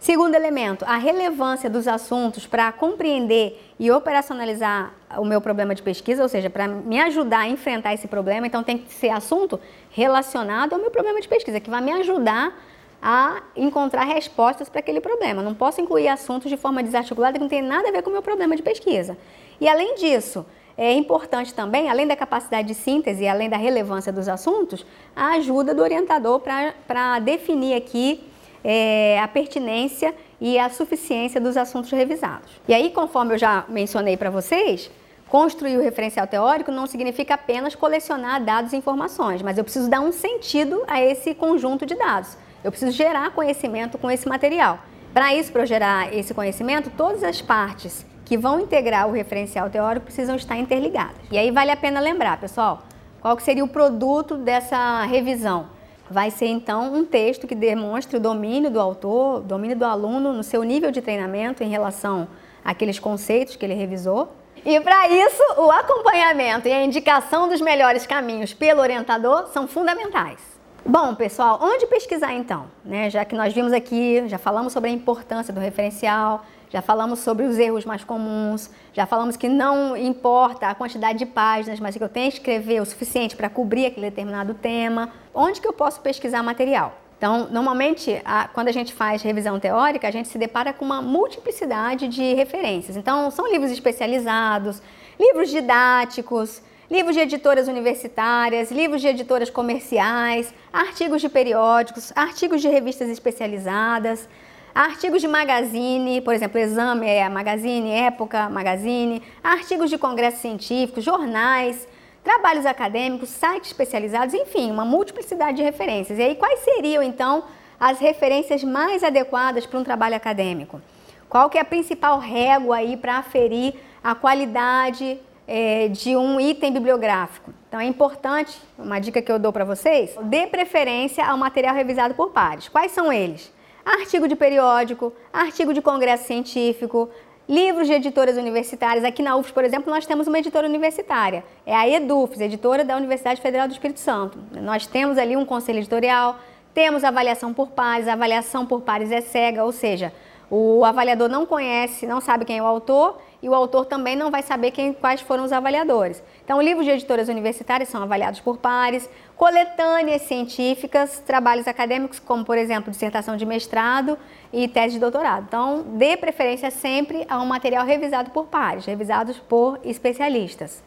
Segundo elemento, a relevância dos assuntos para compreender e operacionalizar o meu problema de pesquisa, ou seja, para me ajudar a enfrentar esse problema. Então, tem que ser assunto relacionado ao meu problema de pesquisa, que vai me ajudar a encontrar respostas para aquele problema. Não posso incluir assuntos de forma desarticulada que não tem nada a ver com o meu problema de pesquisa. E além disso, é importante também, além da capacidade de síntese e além da relevância dos assuntos, a ajuda do orientador para definir aqui é, a pertinência e a suficiência dos assuntos revisados. E aí, conforme eu já mencionei para vocês, construir o referencial teórico não significa apenas colecionar dados e informações, mas eu preciso dar um sentido a esse conjunto de dados. Eu preciso gerar conhecimento com esse material. Para isso, para eu gerar esse conhecimento, todas as partes que vão integrar o referencial teórico precisam estar interligadas. E aí vale a pena lembrar, pessoal, qual que seria o produto dessa revisão? Vai ser então um texto que demonstre o domínio do autor, o domínio do aluno no seu nível de treinamento em relação àqueles conceitos que ele revisou. E para isso, o acompanhamento e a indicação dos melhores caminhos pelo orientador são fundamentais. Bom, pessoal, onde pesquisar então? Né? Já que nós vimos aqui, já falamos sobre a importância do referencial, já falamos sobre os erros mais comuns, já falamos que não importa a quantidade de páginas, mas que eu tenho que escrever o suficiente para cobrir aquele determinado tema. Onde que eu posso pesquisar material? Então, normalmente, a, quando a gente faz revisão teórica, a gente se depara com uma multiplicidade de referências. Então, são livros especializados, livros didáticos, livros de editoras universitárias, livros de editoras comerciais, artigos de periódicos, artigos de revistas especializadas, artigos de magazine, por exemplo, Exame é Magazine, Época Magazine, artigos de congressos científicos, jornais, trabalhos acadêmicos, sites especializados, enfim, uma multiplicidade de referências. E aí, quais seriam então as referências mais adequadas para um trabalho acadêmico? Qual que é a principal régua aí para aferir a qualidade é, de um item bibliográfico. Então é importante, uma dica que eu dou para vocês, dê preferência ao material revisado por pares. Quais são eles? Artigo de periódico, artigo de congresso científico, livros de editoras universitárias. Aqui na UFS, por exemplo, nós temos uma editora universitária, é a EDUFS, editora da Universidade Federal do Espírito Santo. Nós temos ali um conselho editorial, temos avaliação por pares, avaliação por pares é cega, ou seja, o avaliador não conhece, não sabe quem é o autor e o autor também não vai saber quem, quais foram os avaliadores. Então, livros de editoras universitárias são avaliados por pares, coletâneas científicas, trabalhos acadêmicos, como, por exemplo, dissertação de mestrado e tese de doutorado. Então, dê preferência sempre a um material revisado por pares, revisados por especialistas.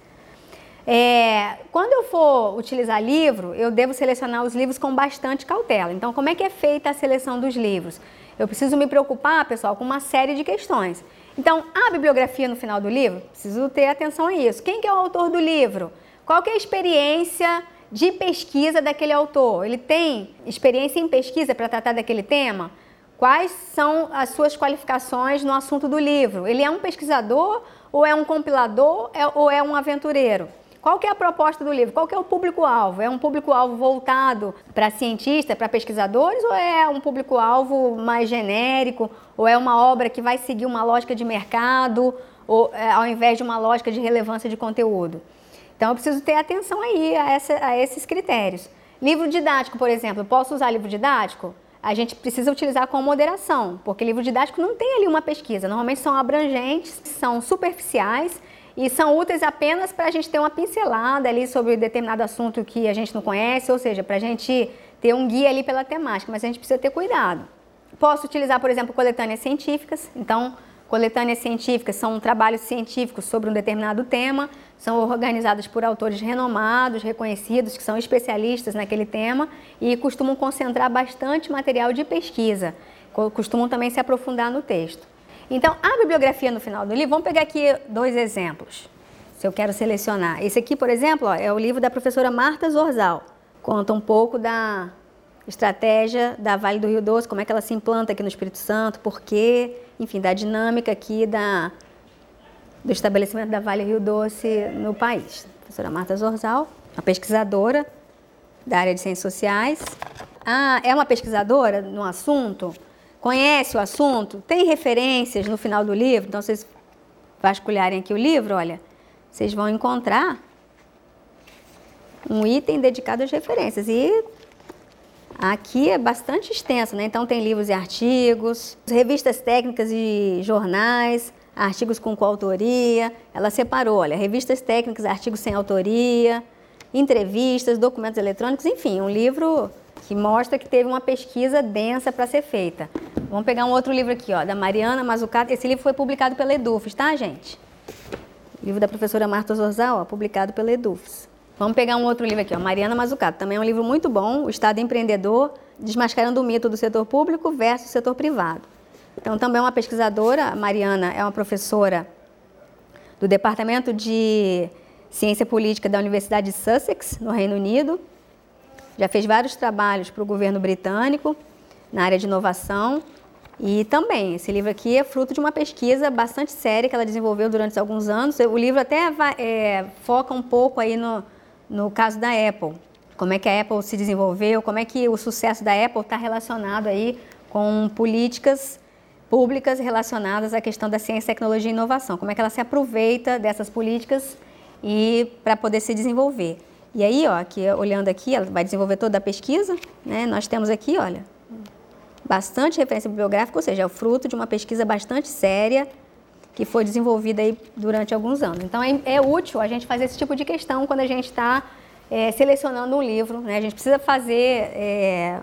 É, quando eu for utilizar livro, eu devo selecionar os livros com bastante cautela. Então, como é que é feita a seleção dos livros? Eu preciso me preocupar, pessoal, com uma série de questões. Então, a bibliografia no final do livro, preciso ter atenção a isso. Quem que é o autor do livro? Qual que é a experiência de pesquisa daquele autor? Ele tem experiência em pesquisa para tratar daquele tema? Quais são as suas qualificações no assunto do livro? Ele é um pesquisador ou é um compilador é, ou é um aventureiro? Qual que é a proposta do livro? Qual que é o público-alvo? É um público-alvo voltado para cientistas, para pesquisadores, ou é um público-alvo mais genérico? Ou é uma obra que vai seguir uma lógica de mercado, ou, é, ao invés de uma lógica de relevância de conteúdo? Então, eu preciso ter atenção aí a, essa, a esses critérios. Livro didático, por exemplo, posso usar livro didático? a gente precisa utilizar com moderação, porque livro didático não tem ali uma pesquisa. Normalmente são abrangentes, são superficiais e são úteis apenas para a gente ter uma pincelada ali sobre determinado assunto que a gente não conhece, ou seja, para a gente ter um guia ali pela temática, mas a gente precisa ter cuidado. Posso utilizar, por exemplo, coletâneas científicas, então coletâneas científicas são trabalhos científicos sobre um determinado tema, são organizadas por autores renomados, reconhecidos, que são especialistas naquele tema e costumam concentrar bastante material de pesquisa, costumam também se aprofundar no texto. Então, a bibliografia no final do livro, vamos pegar aqui dois exemplos. se eu quero selecionar. Esse aqui, por exemplo, ó, é o livro da professora Marta Zorzal. Conta um pouco da estratégia da Vale do Rio Doce, como é que ela se implanta aqui no Espírito Santo, por quê, enfim, da dinâmica aqui da, do estabelecimento da Vale Rio Doce no país. A professora Marta Zorzal, uma pesquisadora da área de ciências sociais. Ah, é uma pesquisadora no assunto, conhece o assunto, tem referências no final do livro, então vocês vasculharem aqui o livro, olha, vocês vão encontrar um item dedicado às referências. E aqui é bastante extenso, né? Então tem livros e artigos, revistas técnicas e jornais, artigos com coautoria. Ela separou, olha, revistas técnicas, artigos sem autoria, entrevistas, documentos eletrônicos, enfim, um livro que mostra que teve uma pesquisa densa para ser feita. Vamos pegar um outro livro aqui, ó, da Mariana Mazucato. Esse livro foi publicado pela Edufes, tá, gente? Livro da professora Marta Zorzal, ó, publicado pela Edufes. Vamos pegar um outro livro aqui, ó, Mariana Mazucato. Também é um livro muito bom, O Estado Empreendedor, desmascarando o mito do setor público versus setor privado. Então, também é uma pesquisadora, a Mariana é uma professora do Departamento de Ciência Política da Universidade de Sussex, no Reino Unido. Já fez vários trabalhos para o governo britânico na área de inovação. E também, esse livro aqui é fruto de uma pesquisa bastante séria que ela desenvolveu durante alguns anos. O livro até é, foca um pouco aí no, no caso da Apple. Como é que a Apple se desenvolveu, como é que o sucesso da Apple está relacionado aí com políticas públicas relacionadas à questão da ciência, tecnologia e inovação. Como é que ela se aproveita dessas políticas e para poder se desenvolver. E aí, ó, aqui, olhando aqui, ela vai desenvolver toda a pesquisa, né? Nós temos aqui, olha, bastante referência bibliográfica, ou seja, é o fruto de uma pesquisa bastante séria que foi desenvolvida aí durante alguns anos. Então, é, é útil a gente fazer esse tipo de questão quando a gente está é, selecionando um livro, né? A gente precisa fazer é,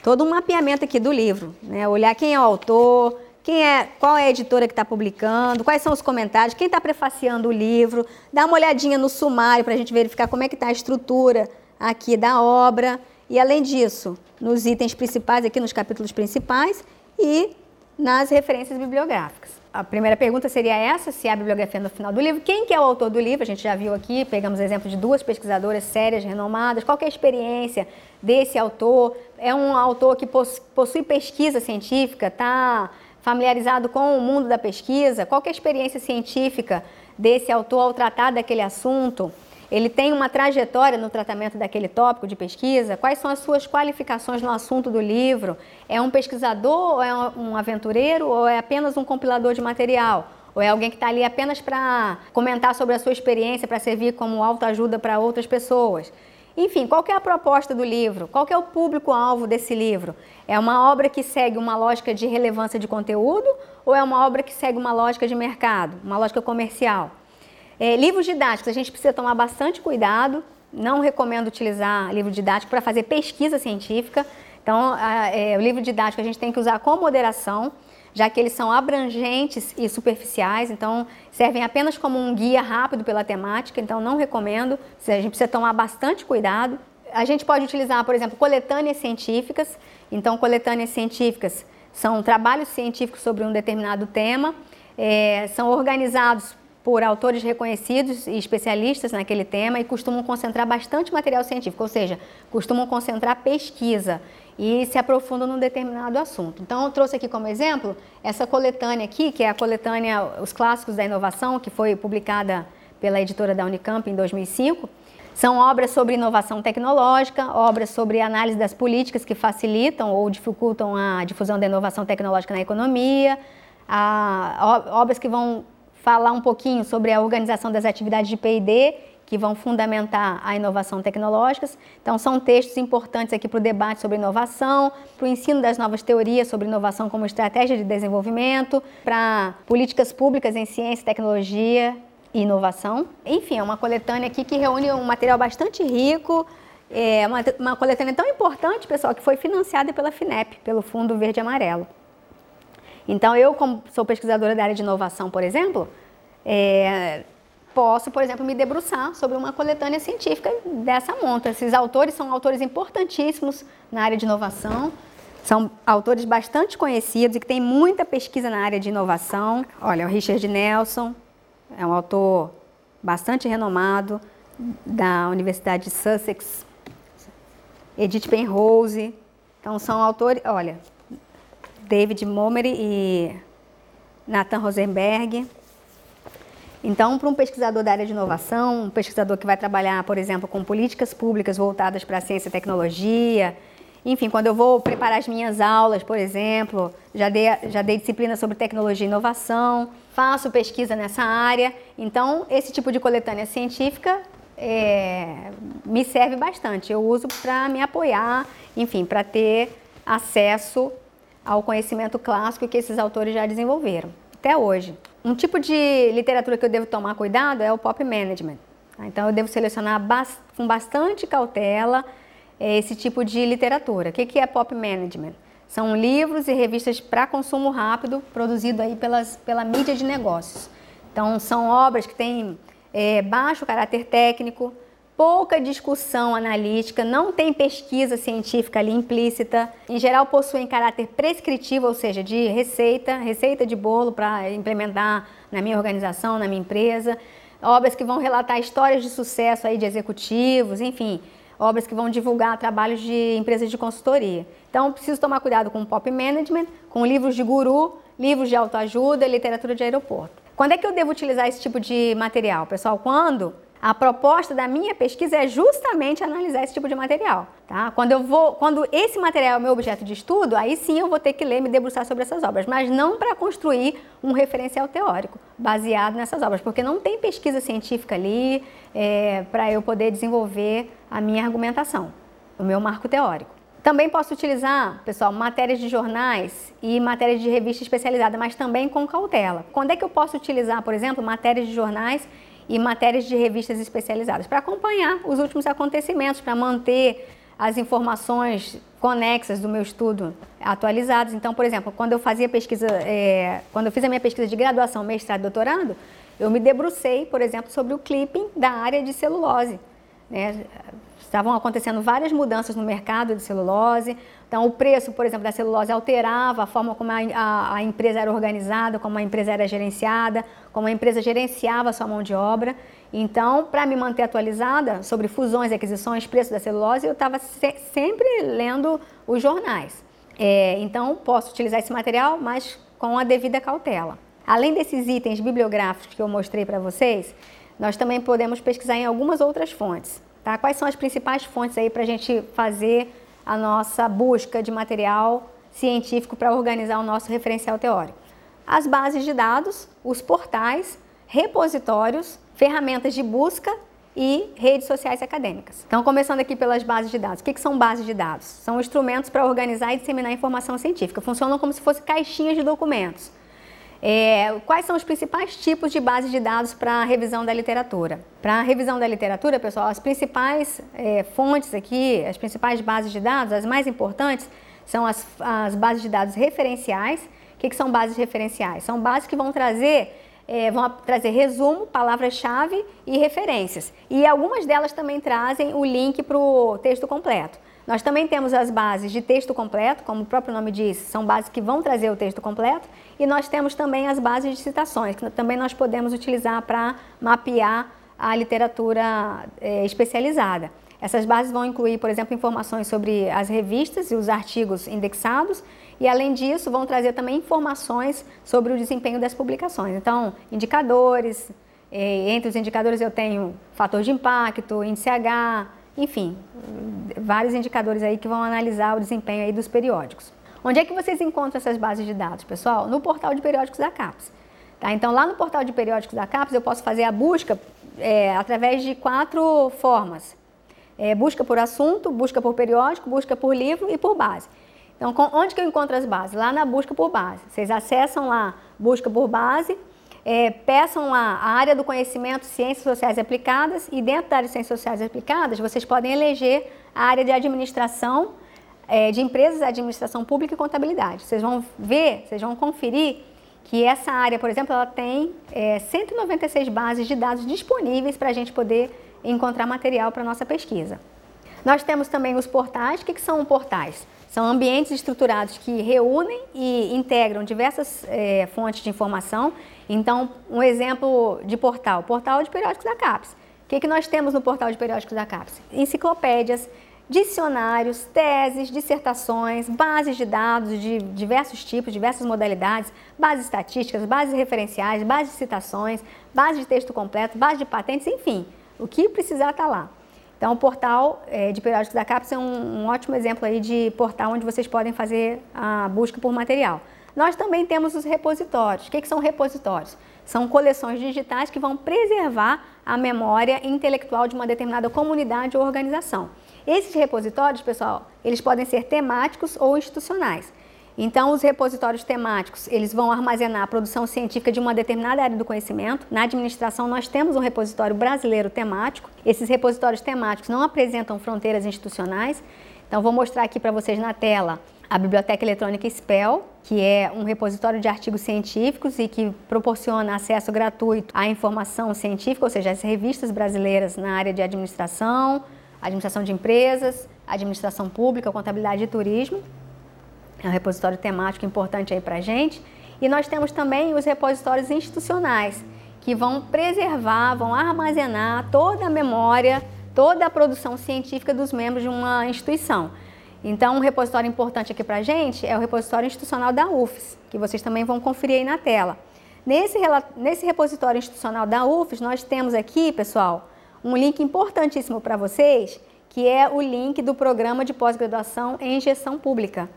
todo um mapeamento aqui do livro, né? Olhar quem é o autor, quem é, qual é a editora que está publicando, quais são os comentários, quem está prefaciando o livro, dá uma olhadinha no sumário para a gente verificar como é que está a estrutura aqui da obra. E além disso, nos itens principais, aqui nos capítulos principais e nas referências bibliográficas. A primeira pergunta seria essa, se há bibliografia no final do livro. Quem que é o autor do livro? A gente já viu aqui, pegamos exemplo de duas pesquisadoras sérias, renomadas. Qual é a experiência desse autor? É um autor que possui pesquisa científica, está familiarizado com o mundo da pesquisa, qual é a experiência científica desse autor ao tratar daquele assunto? Ele tem uma trajetória no tratamento daquele tópico de pesquisa? Quais são as suas qualificações no assunto do livro? É um pesquisador ou é um aventureiro ou é apenas um compilador de material? Ou é alguém que está ali apenas para comentar sobre a sua experiência, para servir como autoajuda para outras pessoas? Enfim, qual é a proposta do livro? Qual é o público-alvo desse livro? É uma obra que segue uma lógica de relevância de conteúdo ou é uma obra que segue uma lógica de mercado, uma lógica comercial? É, livros didáticos, a gente precisa tomar bastante cuidado. Não recomendo utilizar livro didático para fazer pesquisa científica. Então, a, é, o livro didático a gente tem que usar com moderação já que eles são abrangentes e superficiais, então servem apenas como um guia rápido pela temática, então não recomendo, a gente precisa tomar bastante cuidado. A gente pode utilizar, por exemplo, coletâneas científicas, então coletâneas científicas são trabalhos científicos sobre um determinado tema, é, são organizados por autores reconhecidos e especialistas naquele tema e costumam concentrar bastante material científico, ou seja, costumam concentrar pesquisa e se aprofundam num determinado assunto. Então, eu trouxe aqui como exemplo essa coletânea aqui, que é a coletânea Os Clássicos da Inovação, que foi publicada pela editora da Unicamp em 2005. São obras sobre inovação tecnológica, obras sobre análise das políticas que facilitam ou dificultam a difusão da inovação tecnológica na economia, a, obras que vão falar um pouquinho sobre a organização das atividades de P&D que vão fundamentar a inovação tecnológica. Então, são textos importantes aqui para o debate sobre inovação, para o ensino das novas teorias sobre inovação como estratégia de desenvolvimento, para políticas públicas em ciência, tecnologia e inovação. Enfim, é uma coletânea aqui que reúne um material bastante rico, é uma, uma coletânea tão importante, pessoal, que foi financiada pela FINEP, pelo Fundo Verde e Amarelo. Então, eu, como sou pesquisadora da área de inovação, por exemplo, é, posso, por exemplo, me debruçar sobre uma coletânea científica dessa monta. Esses autores são autores importantíssimos na área de inovação, são autores bastante conhecidos e que têm muita pesquisa na área de inovação. Olha, o Richard Nelson é um autor bastante renomado, da Universidade de Sussex, Edith Penrose. Então, são autores, olha, David Momery e Nathan Rosenberg. Então, para um pesquisador da área de inovação, um pesquisador que vai trabalhar, por exemplo, com políticas públicas voltadas para a ciência e tecnologia, enfim, quando eu vou preparar as minhas aulas, por exemplo, já dei, já dei disciplina sobre tecnologia e inovação, faço pesquisa nessa área. Então, esse tipo de coletânea científica é, me serve bastante. Eu uso para me apoiar, enfim, para ter acesso ao conhecimento clássico que esses autores já desenvolveram, até hoje. Um tipo de literatura que eu devo tomar cuidado é o pop management. Tá? Então, eu devo selecionar com bastante cautela é, esse tipo de literatura. O que é pop management? São livros e revistas para consumo rápido, produzido aí pelas, pela mídia de negócios. Então, são obras que têm é, baixo caráter técnico, pouca discussão analítica, não tem pesquisa científica ali implícita. Em geral, possuem caráter prescritivo, ou seja, de receita, receita de bolo para implementar na minha organização, na minha empresa. Obras que vão relatar histórias de sucesso aí de executivos, enfim, obras que vão divulgar trabalhos de empresas de consultoria. Então, preciso tomar cuidado com o pop management, com livros de guru, livros de autoajuda, literatura de aeroporto. Quando é que eu devo utilizar esse tipo de material, pessoal? Quando a proposta da minha pesquisa é justamente analisar esse tipo de material, tá? Quando eu vou, quando esse material é o meu objeto de estudo, aí sim eu vou ter que ler, me debruçar sobre essas obras, mas não para construir um referencial teórico baseado nessas obras, porque não tem pesquisa científica ali é, para eu poder desenvolver a minha argumentação, o meu marco teórico. Também posso utilizar, pessoal, matérias de jornais e matérias de revista especializada, mas também com cautela. Quando é que eu posso utilizar, por exemplo, matérias de jornais e matérias de revistas especializadas, para acompanhar os últimos acontecimentos, para manter as informações conexas do meu estudo atualizadas. Então, por exemplo, quando eu fazia pesquisa, é, quando eu fiz a minha pesquisa de graduação, mestrado doutorado, eu me debrucei, por exemplo, sobre o clipping da área de celulose. Né? Estavam acontecendo várias mudanças no mercado de celulose. Então, o preço, por exemplo, da celulose alterava a forma como a, a, a, empresa era organizada, como a empresa era gerenciada, como a empresa gerenciava a sua mão de obra. Então, para me manter atualizada sobre fusões, aquisições, preço da celulose, eu estava se, sempre lendo os jornais. É, então, posso utilizar esse material, mas com a devida cautela. Além desses itens bibliográficos que eu mostrei para vocês, nós também podemos pesquisar em algumas outras fontes. Tá? Quais são as principais fontes aí para a gente fazer a nossa busca de material científico para organizar o nosso referencial teórico? As bases de dados, os portais, repositórios, ferramentas de busca e redes sociais acadêmicas. Então, começando aqui pelas bases de dados. O que, que são bases de dados? São instrumentos para organizar e disseminar informação científica. Funcionam como se fossem caixinhas de documentos. É, quais são os principais tipos de bases de dados para a revisão da literatura? Para a revisão da literatura, pessoal, as principais é, fontes aqui, as principais bases de dados, as mais importantes, são as, as bases de dados referenciais. O que, que são bases referenciais? São bases que vão trazer é, vão trazer resumo, palavras-chave e referências. E algumas delas também trazem o link para o texto completo. Nós também temos as bases de texto completo, como o próprio nome diz, são bases que vão trazer o texto completo, e nós temos também as bases de citações, que também nós podemos utilizar para mapear a literatura é, especializada. Essas bases vão incluir, por exemplo, informações sobre as revistas e os artigos indexados, e além disso, vão trazer também informações sobre o desempenho das publicações. Então, indicadores, é, entre os indicadores eu tenho fator de impacto, índice H, enfim, vários indicadores aí que vão analisar o desempenho aí dos periódicos. Onde é que vocês encontram essas bases de dados, pessoal? No portal de periódicos da CAPES. Tá? Então, lá no portal de periódicos da CAPES, eu posso fazer a busca é, através de quatro formas. É, busca por assunto, busca por periódico, busca por livro e por base. Então, com, onde que eu encontro as bases? Lá na busca por base. Vocês acessam lá, busca por base, é, peçam lá a área do conhecimento, ciências sociais aplicadas, e dentro da área de ciências sociais aplicadas, vocês podem eleger a área de administração, é, de empresas, administração pública e contabilidade. Vocês vão ver, vocês vão conferir que essa área, por exemplo, ela tem é, 196 bases de dados disponíveis para a gente poder encontrar material para nossa pesquisa. Nós temos também os portais. O que, que são portais? São ambientes estruturados que reúnem e integram diversas é, fontes de informação Então, um exemplo de portal, portal de periódicos da CAPES. O que, que nós temos no portal de periódicos da CAPES? Enciclopédias, dicionários, teses, dissertações, bases de dados de diversos tipos, diversas modalidades, bases estatísticas, bases referenciais, bases de citações, base de texto completo, base de patentes, enfim, o que precisar está lá. Então, o portal é, de periódicos da CAPES é um, um, ótimo exemplo aí de portal onde vocês podem fazer a busca por material. Nós também temos os repositórios. O que, que são repositórios? São coleções digitais que vão preservar a memória intelectual de uma determinada comunidade ou organização. Esses repositórios, pessoal, eles podem ser temáticos ou institucionais. Então, os repositórios temáticos, eles vão armazenar a produção científica de uma determinada área do conhecimento. Na administração, nós temos um repositório brasileiro temático. Esses repositórios temáticos não apresentam fronteiras institucionais. Então, vou mostrar aqui para vocês na tela a Biblioteca Eletrônica SPEL, que é um repositório de artigos científicos e que proporciona acesso gratuito à informação científica, ou seja, as revistas brasileiras na área de administração, administração de empresas, administração pública, contabilidade e turismo. É um repositório temático importante aí para a gente. E nós temos também os repositórios institucionais, que vão preservar, vão armazenar toda a memória, toda a produção científica dos membros de uma instituição. Então, um repositório importante aqui para a gente é o repositório institucional da UFES, que vocês também vão conferir aí na tela. Nesse, nesse repositório institucional da UFES, nós temos aqui, pessoal, um link importantíssimo para vocês, que é o link do programa de pós-graduação em gestão pública.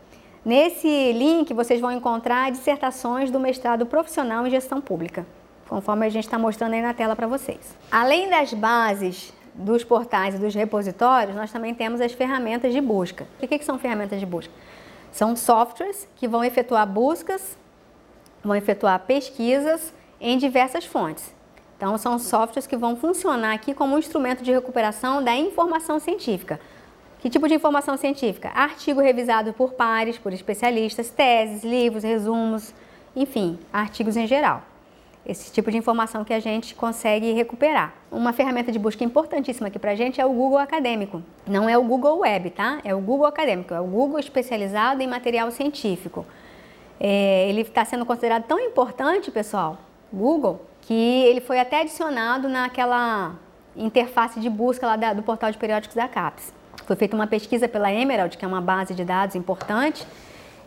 Nesse link vocês vão encontrar dissertações do mestrado profissional em gestão pública, conforme a gente está mostrando aí na tela para vocês. Além das bases dos portais e dos repositórios, nós também temos as ferramentas de busca. O que, que são ferramentas de busca? São softwares que vão efetuar buscas, vão efetuar pesquisas em diversas fontes. Então, são softwares que vão funcionar aqui como um instrumento de recuperação da informação científica. Que tipo de informação científica? Artigo revisado por pares, por especialistas, teses, livros, resumos, enfim, artigos em geral. Esse tipo de informação que a gente consegue recuperar. Uma ferramenta de busca importantíssima aqui para a gente é o Google Acadêmico. Não é o Google Web, tá? É o Google Acadêmico, é o Google especializado em material científico. É, ele está sendo considerado tão importante, pessoal, Google, que ele foi até adicionado naquela interface de busca lá da, do portal de periódicos da CAPES. Foi feita uma pesquisa pela Emerald, que é uma base de dados importante.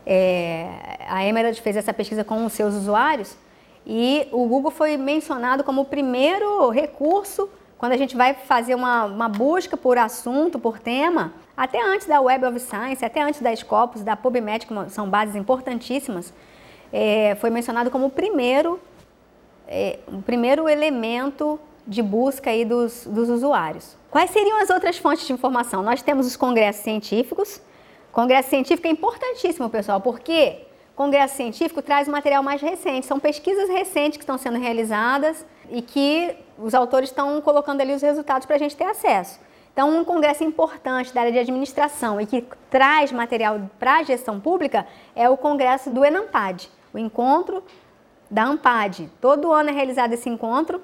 É, a Emerald fez essa pesquisa com os seus usuários e o Google foi mencionado como o primeiro recurso quando a gente vai fazer uma, uma busca por assunto, por tema, até antes da Web of Science, até antes da Scopus, da PubMed, que são bases importantíssimas, é, foi mencionado como o primeiro é, o primeiro elemento de busca aí dos, dos usuários. Quais seriam as outras fontes de informação? Nós temos os congressos científicos. Congresso científico é importantíssimo, pessoal, porque congresso científico traz material mais recente. São pesquisas recentes que estão sendo realizadas e que os autores estão colocando ali os resultados para a gente ter acesso. Então, um congresso importante da área de administração e que traz material para a gestão pública é o congresso do ENAMPAD, o Encontro da AMPAD. Todo ano é realizado esse encontro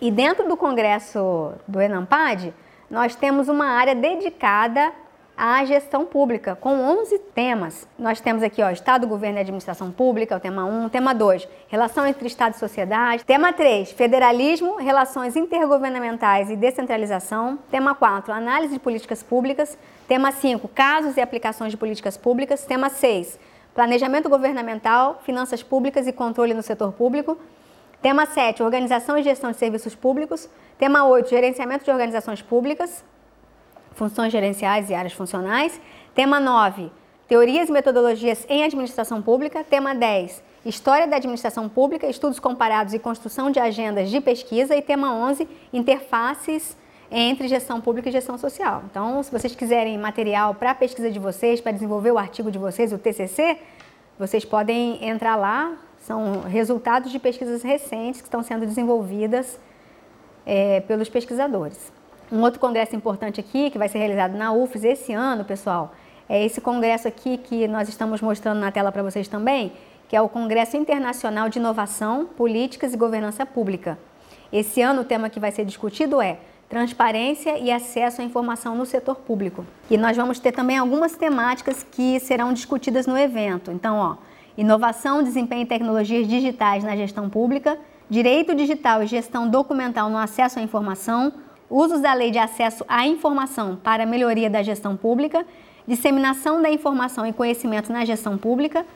e dentro do congresso do ENAMPAD, nós temos uma área dedicada à gestão pública, com 11 temas. Nós temos aqui, ó, Estado, Governo e Administração Pública, o tema 1. Tema 2, Relação entre Estado e Sociedade. Tema 3, Federalismo, Relações Intergovernamentais e Descentralização. Tema 4, Análise de Políticas Públicas. Tema 5, Casos e Aplicações de Políticas Públicas. Tema 6, Planejamento governamental, finanças públicas e controle no setor público. Tema 7, organização e gestão de serviços públicos. Tema 8, gerenciamento de organizações públicas, funções gerenciais e áreas funcionais. Tema 9, teorias e metodologias em administração pública. Tema 10, história da administração pública, estudos comparados e construção de agendas de pesquisa. E tema 11, interfaces entre gestão pública e gestão social. Então, se vocês quiserem material para a pesquisa de vocês, para desenvolver o artigo de vocês, o TCC, vocês podem entrar lá. São resultados de pesquisas recentes que estão sendo desenvolvidas é, pelos pesquisadores. Um outro congresso importante aqui, que vai ser realizado na UFES esse ano, pessoal, é esse congresso aqui que nós estamos mostrando na tela para vocês também, que é o Congresso Internacional de Inovação, Políticas e Governança Pública. Esse ano o tema que vai ser discutido é transparência e acesso à informação no setor público. E nós vamos ter também algumas temáticas que serão discutidas no evento. Então, ó, inovação, desempenho e tecnologias digitais na gestão pública, direito digital e gestão documental no acesso à informação, usos da lei de acesso à informação para melhoria da gestão pública, disseminação da informação e conhecimento na gestão pública.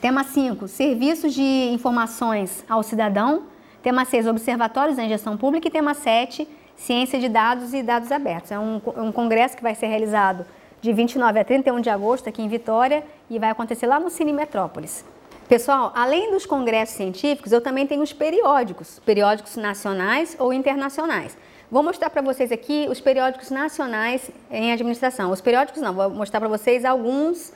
Tema 5, serviços de informações ao cidadão. Tema 6, observatórios em gestão pública. E tema 7, ciência de dados e dados abertos. É um, um congresso que vai ser realizado de 29 a 31 de agosto aqui em Vitória e vai acontecer lá no Cine Metrópolis. Pessoal, além dos congressos científicos, eu também tenho os periódicos, periódicos nacionais ou internacionais. Vou mostrar para vocês aqui os periódicos nacionais em administração. Os periódicos não, vou mostrar para vocês alguns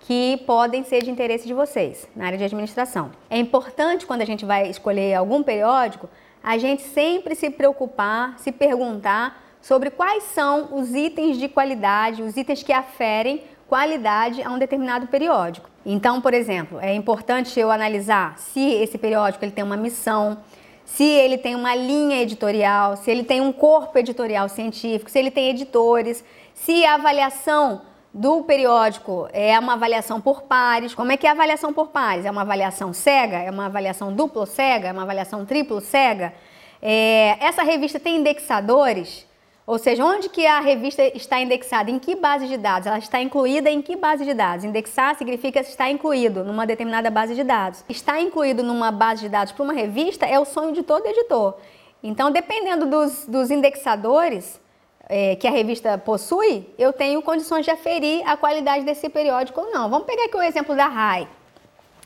que podem ser de interesse de vocês na área de administração. É importante quando a gente vai escolher algum periódico, a gente sempre se preocupar, se perguntar sobre quais são os itens de qualidade, os itens que aferem qualidade a um determinado periódico. Então, por exemplo, é importante eu analisar se esse periódico ele tem uma missão, se ele tem uma linha editorial, se ele tem um corpo editorial científico, se ele tem editores, se a avaliação do periódico é uma avaliação por pares. Como é que é a avaliação por pares? É uma avaliação cega? É uma avaliação duplo cega? É uma avaliação triplo cega? É, essa revista tem indexadores? Ou seja, onde que a revista está indexada? Em que base de dados? Ela está incluída em que base de dados? Indexar significa estar incluído numa determinada base de dados. Estar incluído numa base de dados para uma revista é o sonho de todo editor. Então, dependendo dos, dos indexadores é, que a revista possui, eu tenho condições de aferir a qualidade desse periódico ou não. Vamos pegar aqui o exemplo da RAI.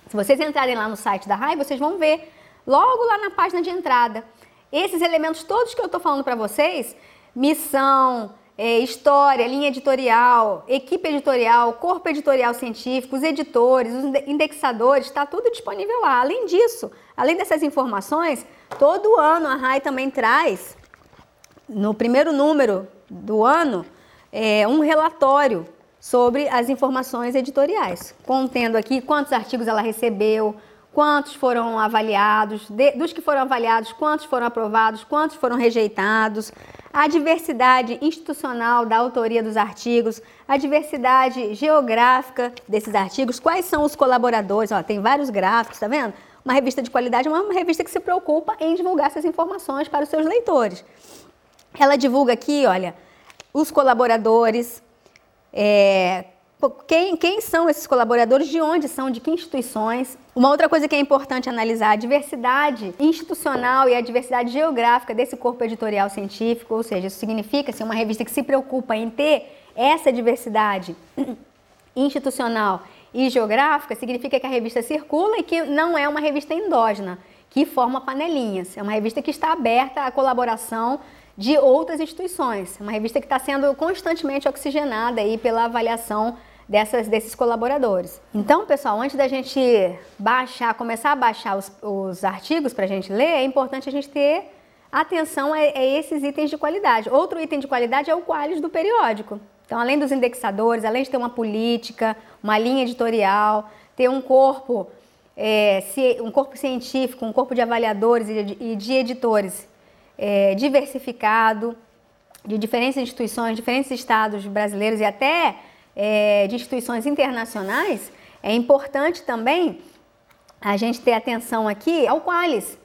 Se vocês entrarem lá no site da RAI, vocês vão ver logo lá na página de entrada. Esses elementos todos que eu estou falando para vocês missão, é, história, linha editorial, equipe editorial, corpo editorial científico, os editores, os indexadores, está tudo disponível lá. Além disso, além dessas informações, todo ano a RAI também traz, no primeiro número do ano, é, um relatório sobre as informações editoriais, contendo aqui quantos artigos ela recebeu, quantos foram avaliados, de, dos que foram avaliados, quantos foram aprovados, quantos foram rejeitados, a diversidade institucional da autoria dos artigos, a diversidade geográfica desses artigos, quais são os colaboradores, ó, tem vários gráficos, tá vendo? Uma revista de qualidade é uma revista que se preocupa em divulgar essas informações para os seus leitores. Ela divulga aqui, olha, os colaboradores, é, quem, quem são esses colaboradores, de onde são, de que instituições. Uma outra coisa que é importante analisar, a diversidade institucional e a diversidade geográfica desse corpo editorial científico, ou seja, isso significa ser assim, uma revista que se preocupa em ter essa diversidade institucional e geográfica, significa que a revista circula e que não é uma revista endógena, que forma panelinhas. É uma revista que está aberta à colaboração de outras instituições. Uma revista que está sendo constantemente oxigenada aí pela avaliação dessas, desses colaboradores. Então, pessoal, antes da gente baixar, começar a baixar os, os artigos para a gente ler, é importante a gente ter atenção a, a, esses itens de qualidade. Outro item de qualidade é o qualis do periódico. Então, além dos indexadores, além de ter uma política, uma linha editorial, ter um corpo, é, um corpo científico, um corpo de avaliadores e de, e de editores é, diversificado, de diferentes instituições, diferentes estados brasileiros e até é, de instituições internacionais, é importante também a gente ter atenção aqui ao Qualis.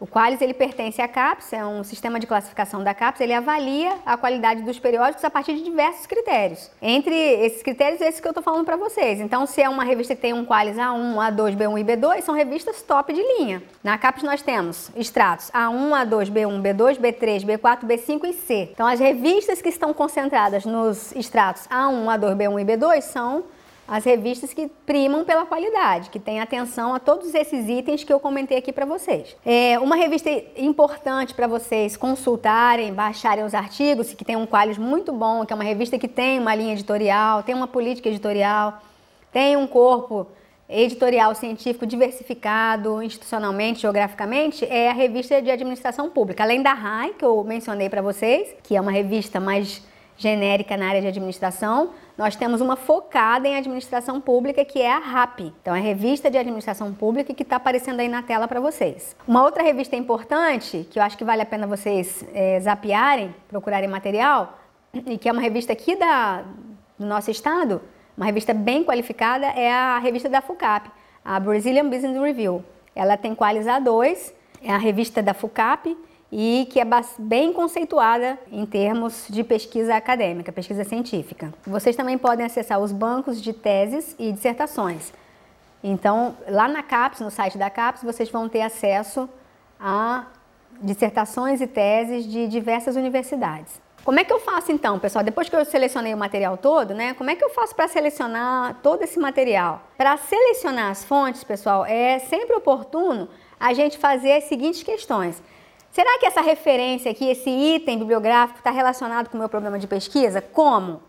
O Qualis ele pertence à CAPES, é um sistema de classificação da CAPES, ele avalia a qualidade dos periódicos a partir de diversos critérios. Entre esses critérios, esses que eu estou falando para vocês. Então, se é uma revista que tem um Qualis A1, A2, B1 e B2, são revistas top de linha. Na CAPES nós temos extratos A1, A2, B1, B2, B3, B4, B5 e C. Então, as revistas que estão concentradas nos extratos A1, A2, B1 e B2 são as revistas que primam pela qualidade, que têm atenção a todos esses itens que eu comentei aqui para vocês. É uma revista importante para vocês consultarem, baixarem os artigos, que tem um qualis muito bom, que é uma revista que tem uma linha editorial, tem uma política editorial, tem um corpo editorial científico diversificado institucionalmente, geograficamente, é a revista de administração pública. Além da RAI, que eu mencionei para vocês, que é uma revista mais genérica na área de administração, nós temos uma focada em administração pública que é a RAP. Então, é a revista de administração pública que está aparecendo aí na tela para vocês. Uma outra revista importante, que eu acho que vale a pena vocês é, procurarem material, e que é uma revista aqui da, do nosso estado, uma revista bem qualificada, é a revista da FUCAP. a Brazilian Business Review. Ela tem Qualis A2, é a revista da FUCAP e que é bem conceituada em termos de pesquisa acadêmica, pesquisa científica. Vocês também podem acessar os bancos de teses e dissertações. Então, lá na CAPES, no site da CAPES, vocês vão ter acesso a dissertações e teses de diversas universidades. Como é que eu faço então, pessoal? Depois que eu selecionei o material todo, né? Como é que eu faço para selecionar todo esse material? Para selecionar as fontes, pessoal, é sempre oportuno a gente fazer as seguintes questões. Será que essa referência aqui, esse item bibliográfico, está relacionado com o meu problema de pesquisa? Como?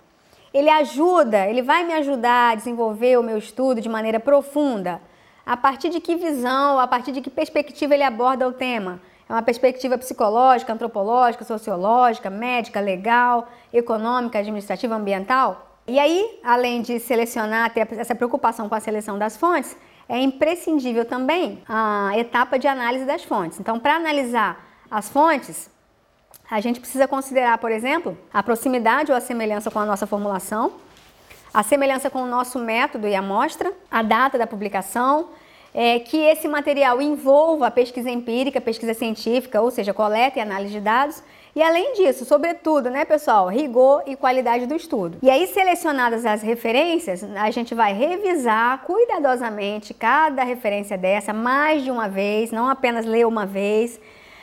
Ele ajuda, ele vai me ajudar a desenvolver o meu estudo de maneira profunda. A partir de que visão, a partir de que perspectiva ele aborda o tema? É uma perspectiva psicológica, antropológica, sociológica, médica, legal, econômica, administrativa, ambiental? E aí, além de selecionar, ter essa preocupação com a seleção das fontes, é imprescindível também a etapa de análise das fontes. Então, para analisar as fontes, a gente precisa considerar, por exemplo, a proximidade ou a semelhança com a nossa formulação, a semelhança com o nosso método e amostra, a data da publicação, é, que esse material envolva pesquisa empírica, pesquisa científica, ou seja, coleta e análise de dados, e além disso, sobretudo, né, pessoal, rigor e qualidade do estudo. E aí, selecionadas as referências, a gente vai revisar cuidadosamente cada referência dessa mais de uma vez, não apenas ler uma vez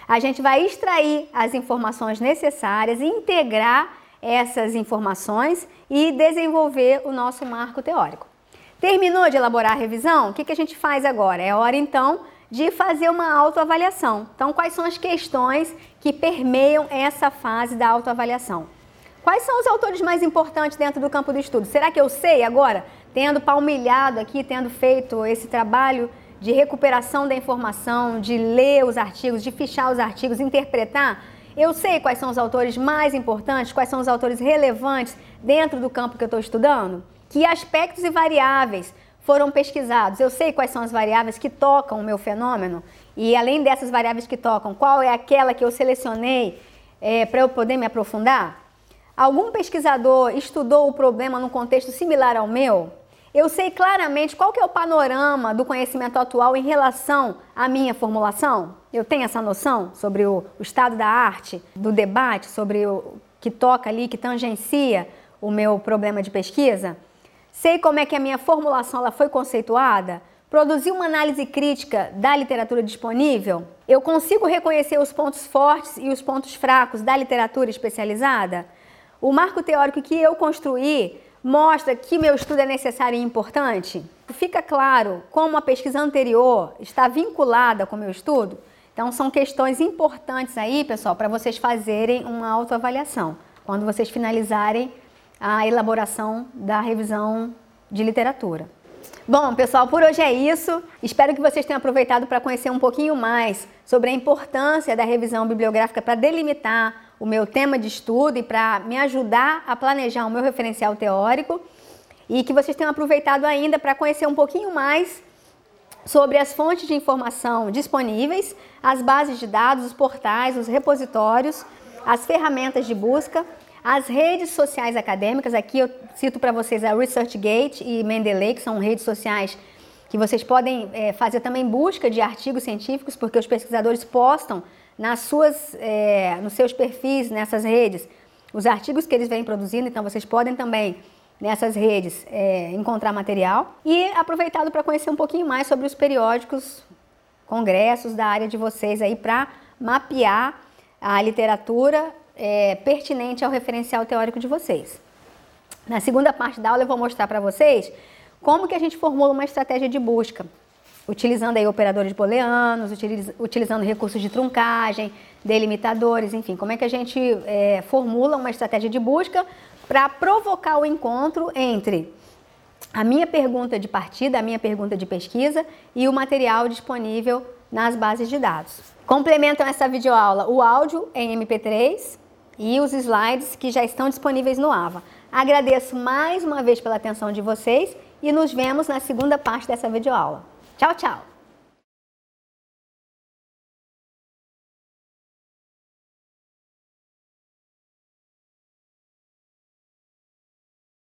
a gente vai extrair as informações necessárias, integrar essas informações e desenvolver o nosso marco teórico. Terminou de elaborar a revisão? O que, a gente faz agora? É hora então de fazer uma autoavaliação. Então, quais são as questões que permeiam essa fase da autoavaliação? Quais são os autores mais importantes dentro do campo do estudo? Será que eu sei agora, tendo palmilhado aqui, tendo feito esse trabalho de recuperação da informação, de ler os artigos, de fichar os artigos, interpretar, eu sei quais são os autores mais importantes, quais são os autores relevantes dentro do campo que eu estou estudando, que aspectos e variáveis foram pesquisados. Eu sei quais são as variáveis que tocam o meu fenômeno e além dessas variáveis que tocam, qual é aquela que eu selecionei é, para eu poder me aprofundar? Algum pesquisador estudou o problema num contexto similar ao meu? Eu sei claramente qual que é o panorama do conhecimento atual em relação à minha formulação? Eu tenho essa noção sobre o, o estado da arte, do debate, sobre o que toca ali, que tangencia o meu problema de pesquisa? Sei como é que a minha formulação ela foi conceituada? Produzi uma análise crítica da literatura disponível? Eu consigo reconhecer os pontos fortes e os pontos fracos da literatura especializada? O marco teórico que eu construí mostra que meu estudo é necessário e importante? Fica claro como a pesquisa anterior está vinculada com o meu estudo? Então, são questões importantes aí, pessoal, para vocês fazerem uma autoavaliação quando vocês finalizarem a elaboração da revisão de literatura. Bom, pessoal, por hoje é isso. Espero que vocês tenham aproveitado para conhecer um pouquinho mais sobre a importância da revisão bibliográfica para delimitar o meu tema de estudo e para me ajudar a planejar o meu referencial teórico e que vocês tenham aproveitado ainda para conhecer um pouquinho mais sobre as fontes de informação disponíveis, as bases de dados, os portais, os repositórios, as ferramentas de busca, as redes sociais acadêmicas. Aqui eu cito para vocês a ResearchGate e Mendeley, que são redes sociais que vocês podem é, fazer também busca de artigos científicos, porque os pesquisadores postam nas suas, é, nos seus perfis, nessas redes, os artigos que eles vêm produzindo, então vocês podem também nessas redes é, encontrar material e aproveitado para conhecer um pouquinho mais sobre os periódicos, congressos da área de vocês aí para mapear a literatura é, pertinente ao referencial teórico de vocês. Na segunda parte da aula eu vou mostrar para vocês como que a gente formula uma estratégia de busca utilizando aí operadores booleanos, utiliz, utilizando recursos de truncagem, delimitadores, enfim, como é que a gente é, formula uma estratégia de busca para provocar o encontro entre a minha pergunta de partida, a minha pergunta de pesquisa e o material disponível nas bases de dados. Complementam essa videoaula o áudio em MP3 e os slides que já estão disponíveis no AVA. Agradeço mais uma vez pela atenção de vocês e nos vemos na segunda parte dessa videoaula. Tchau, tchau!